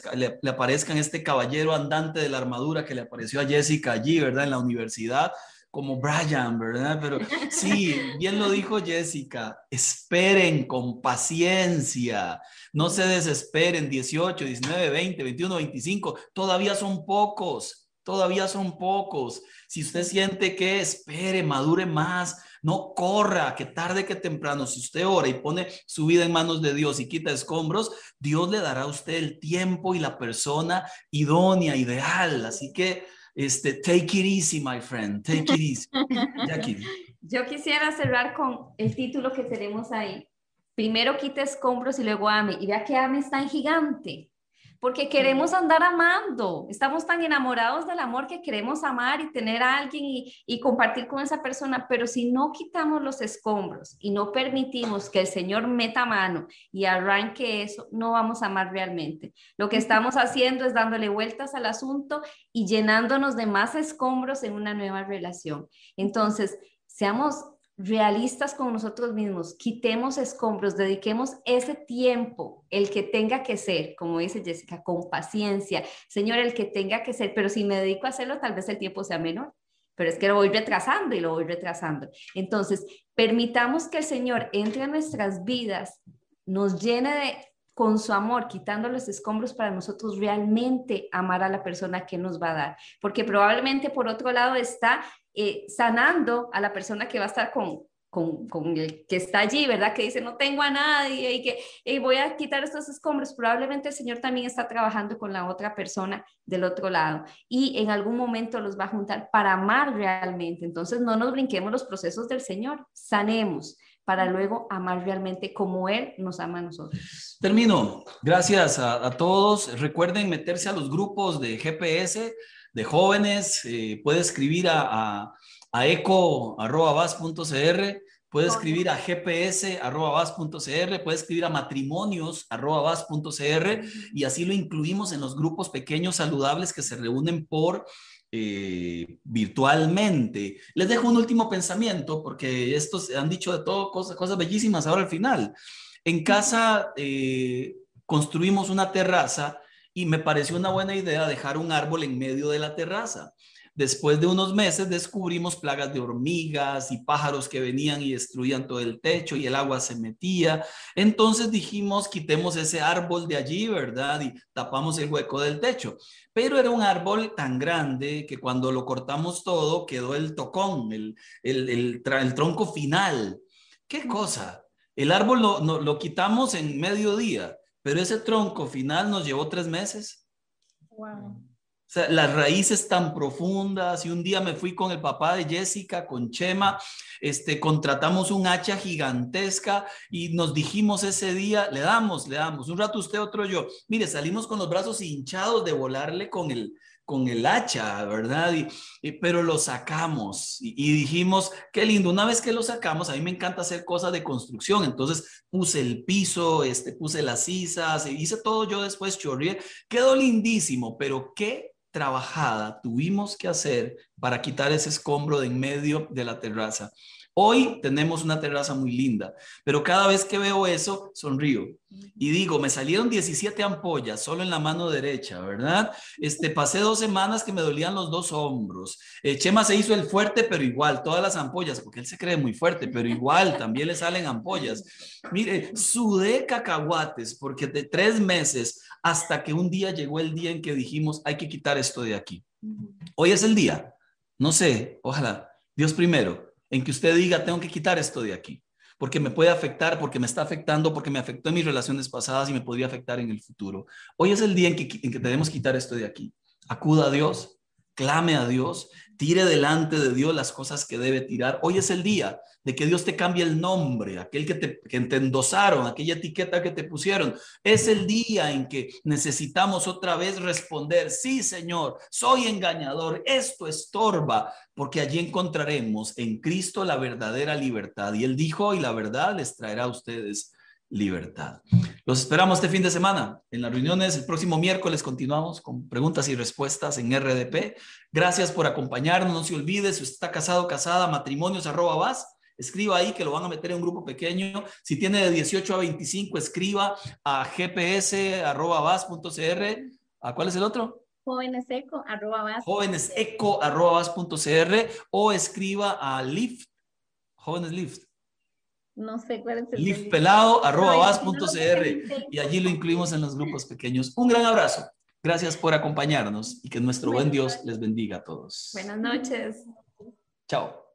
le, aparezcan este caballero andante de la armadura que le apareció a Jessica allí, ¿verdad? En la universidad, como Brian, ¿verdad? Pero sí, (laughs) bien lo dijo Jessica, esperen con paciencia, no se desesperen, 18, 19, 20, 21, 25, todavía son pocos, todavía son pocos. Si usted siente que espere, madure más, no corra, que tarde que temprano, si usted ora y pone su vida en manos de Dios y quita escombros, Dios le dará a usted el tiempo y la persona idónea, ideal. Así que este, take it easy, my friend. Take it easy. (laughs) Yo quisiera cerrar con el título que tenemos ahí. Primero quite escombros y luego ame. Y vea que ame está en gigante porque queremos andar amando. Estamos tan enamorados del amor que queremos amar y tener a alguien y, compartir con esa persona, pero si no quitamos los escombros y no permitimos que el Señor meta mano y arranque eso, no vamos a amar realmente. Lo que estamos haciendo es dándole vueltas al asunto y llenándonos de más escombros en una nueva relación. Entonces, seamos realistas con nosotros mismos, quitemos escombros, dediquemos ese tiempo, el que tenga que ser, como dice Jessica, con paciencia. Señor, el que tenga que ser, pero si me dedico a hacerlo, tal vez el tiempo sea menor, pero es que lo voy retrasando y lo voy retrasando. Entonces, permitamos que el Señor entre a nuestras vidas, nos llene de con su amor, quitando los escombros para nosotros realmente amar a la persona que nos va a dar. Porque probablemente por otro lado está eh, sanando a la persona que va a estar con, con, el que está allí, ¿verdad? Que dice, no tengo a nadie y que voy a quitar estos escombros. Probablemente el Señor también está trabajando con la otra persona del otro lado y en algún momento los va a juntar para amar realmente. Entonces no nos brinquemos los procesos del Señor, sanemos para luego amar realmente como Él nos ama a nosotros. Termino. Gracias a, a todos. Recuerden meterse a los grupos de GPS de jóvenes, eh, puede escribir a, a, a eco.vas.cr, puede escribir a gps.vas.cr, puede escribir a matrimonios.vas.cr y así lo incluimos en los grupos pequeños saludables que se reúnen por eh, virtualmente. Les dejo un último pensamiento porque estos han dicho de todo cosas, bellísimas ahora al final. En casa eh, construimos una terraza y me pareció una buena idea dejar un árbol en medio de la terraza. Después de unos meses descubrimos plagas de hormigas y pájaros que venían y destruían todo el techo y el agua se metía. Entonces dijimos, quitemos ese árbol de allí, ¿verdad? Y tapamos el hueco del techo. Pero era un árbol tan grande que cuando lo cortamos todo quedó el tocón, el, el, el, el tronco final. ¿Qué cosa? El árbol lo, no, lo quitamos en mediodía, pero ese tronco final nos llevó tres meses. Wow. O sea, las raíces tan profundas y un día me fui con el papá de Jessica, con Chema, este, contratamos un hacha gigantesca y nos dijimos ese día, le damos, le damos, un rato usted, otro yo. Mire, salimos con los brazos hinchados de volarle con el, con el hacha, ¿verdad? Y, pero lo sacamos y, dijimos, qué lindo, una vez que lo sacamos, a mí me encanta hacer cosas de construcción, entonces puse el piso, este, puse las sisas, hice todo yo después, chorrié, quedó lindísimo, pero qué trabajada tuvimos que hacer para quitar ese escombro de en medio de la terraza. Hoy tenemos una terraza muy linda, pero cada vez que veo eso, sonrío y digo, me salieron 17 ampollas solo en la mano derecha, ¿verdad? Este, pasé dos semanas que me dolían los dos hombros. Eh, Chema se hizo el fuerte, pero igual, todas las ampollas, porque él se cree muy fuerte, pero igual también le salen ampollas. Mire, sudé cacahuates porque de tres meses hasta que un día llegó el día en que dijimos, hay que quitar esto de aquí. Hoy es el día, no sé, ojalá, Dios primero en que usted diga, tengo que quitar esto de aquí, porque me puede afectar, porque me está afectando, porque me afectó en mis relaciones pasadas y me podría afectar en el futuro. Hoy es el día en que, en que tenemos que quitar esto de aquí. Acuda a Dios, clame a Dios, tire delante de Dios las cosas que debe tirar. Hoy es el día de que Dios te cambie el nombre, aquel que te, que te endosaron, aquella etiqueta que te pusieron. Es el día en que necesitamos otra vez responder, sí Señor, soy engañador, esto estorba, porque allí encontraremos en Cristo la verdadera libertad. Y Él dijo, y la verdad les traerá a ustedes libertad. Los esperamos este fin de semana en las reuniones. El próximo miércoles continuamos con preguntas y respuestas en RDP. Gracias por acompañarnos. No se olvide, si usted está casado, casada, matrimonios arroba vas, escriba ahí que lo van a meter en un grupo pequeño. Si tiene de 18 a 25, escriba a gps arroba vas.cr. ¿A cuál es el otro? Jóveneseco arroba vas. Jóveneseco arroba o escriba a Lift, Jóvenes Lift no sé cuál es el y allí lo incluimos en los grupos pequeños. Un gran abrazo. Gracias por acompañarnos y que nuestro buen Dios les bendiga a todos. Buenas noches. Chao.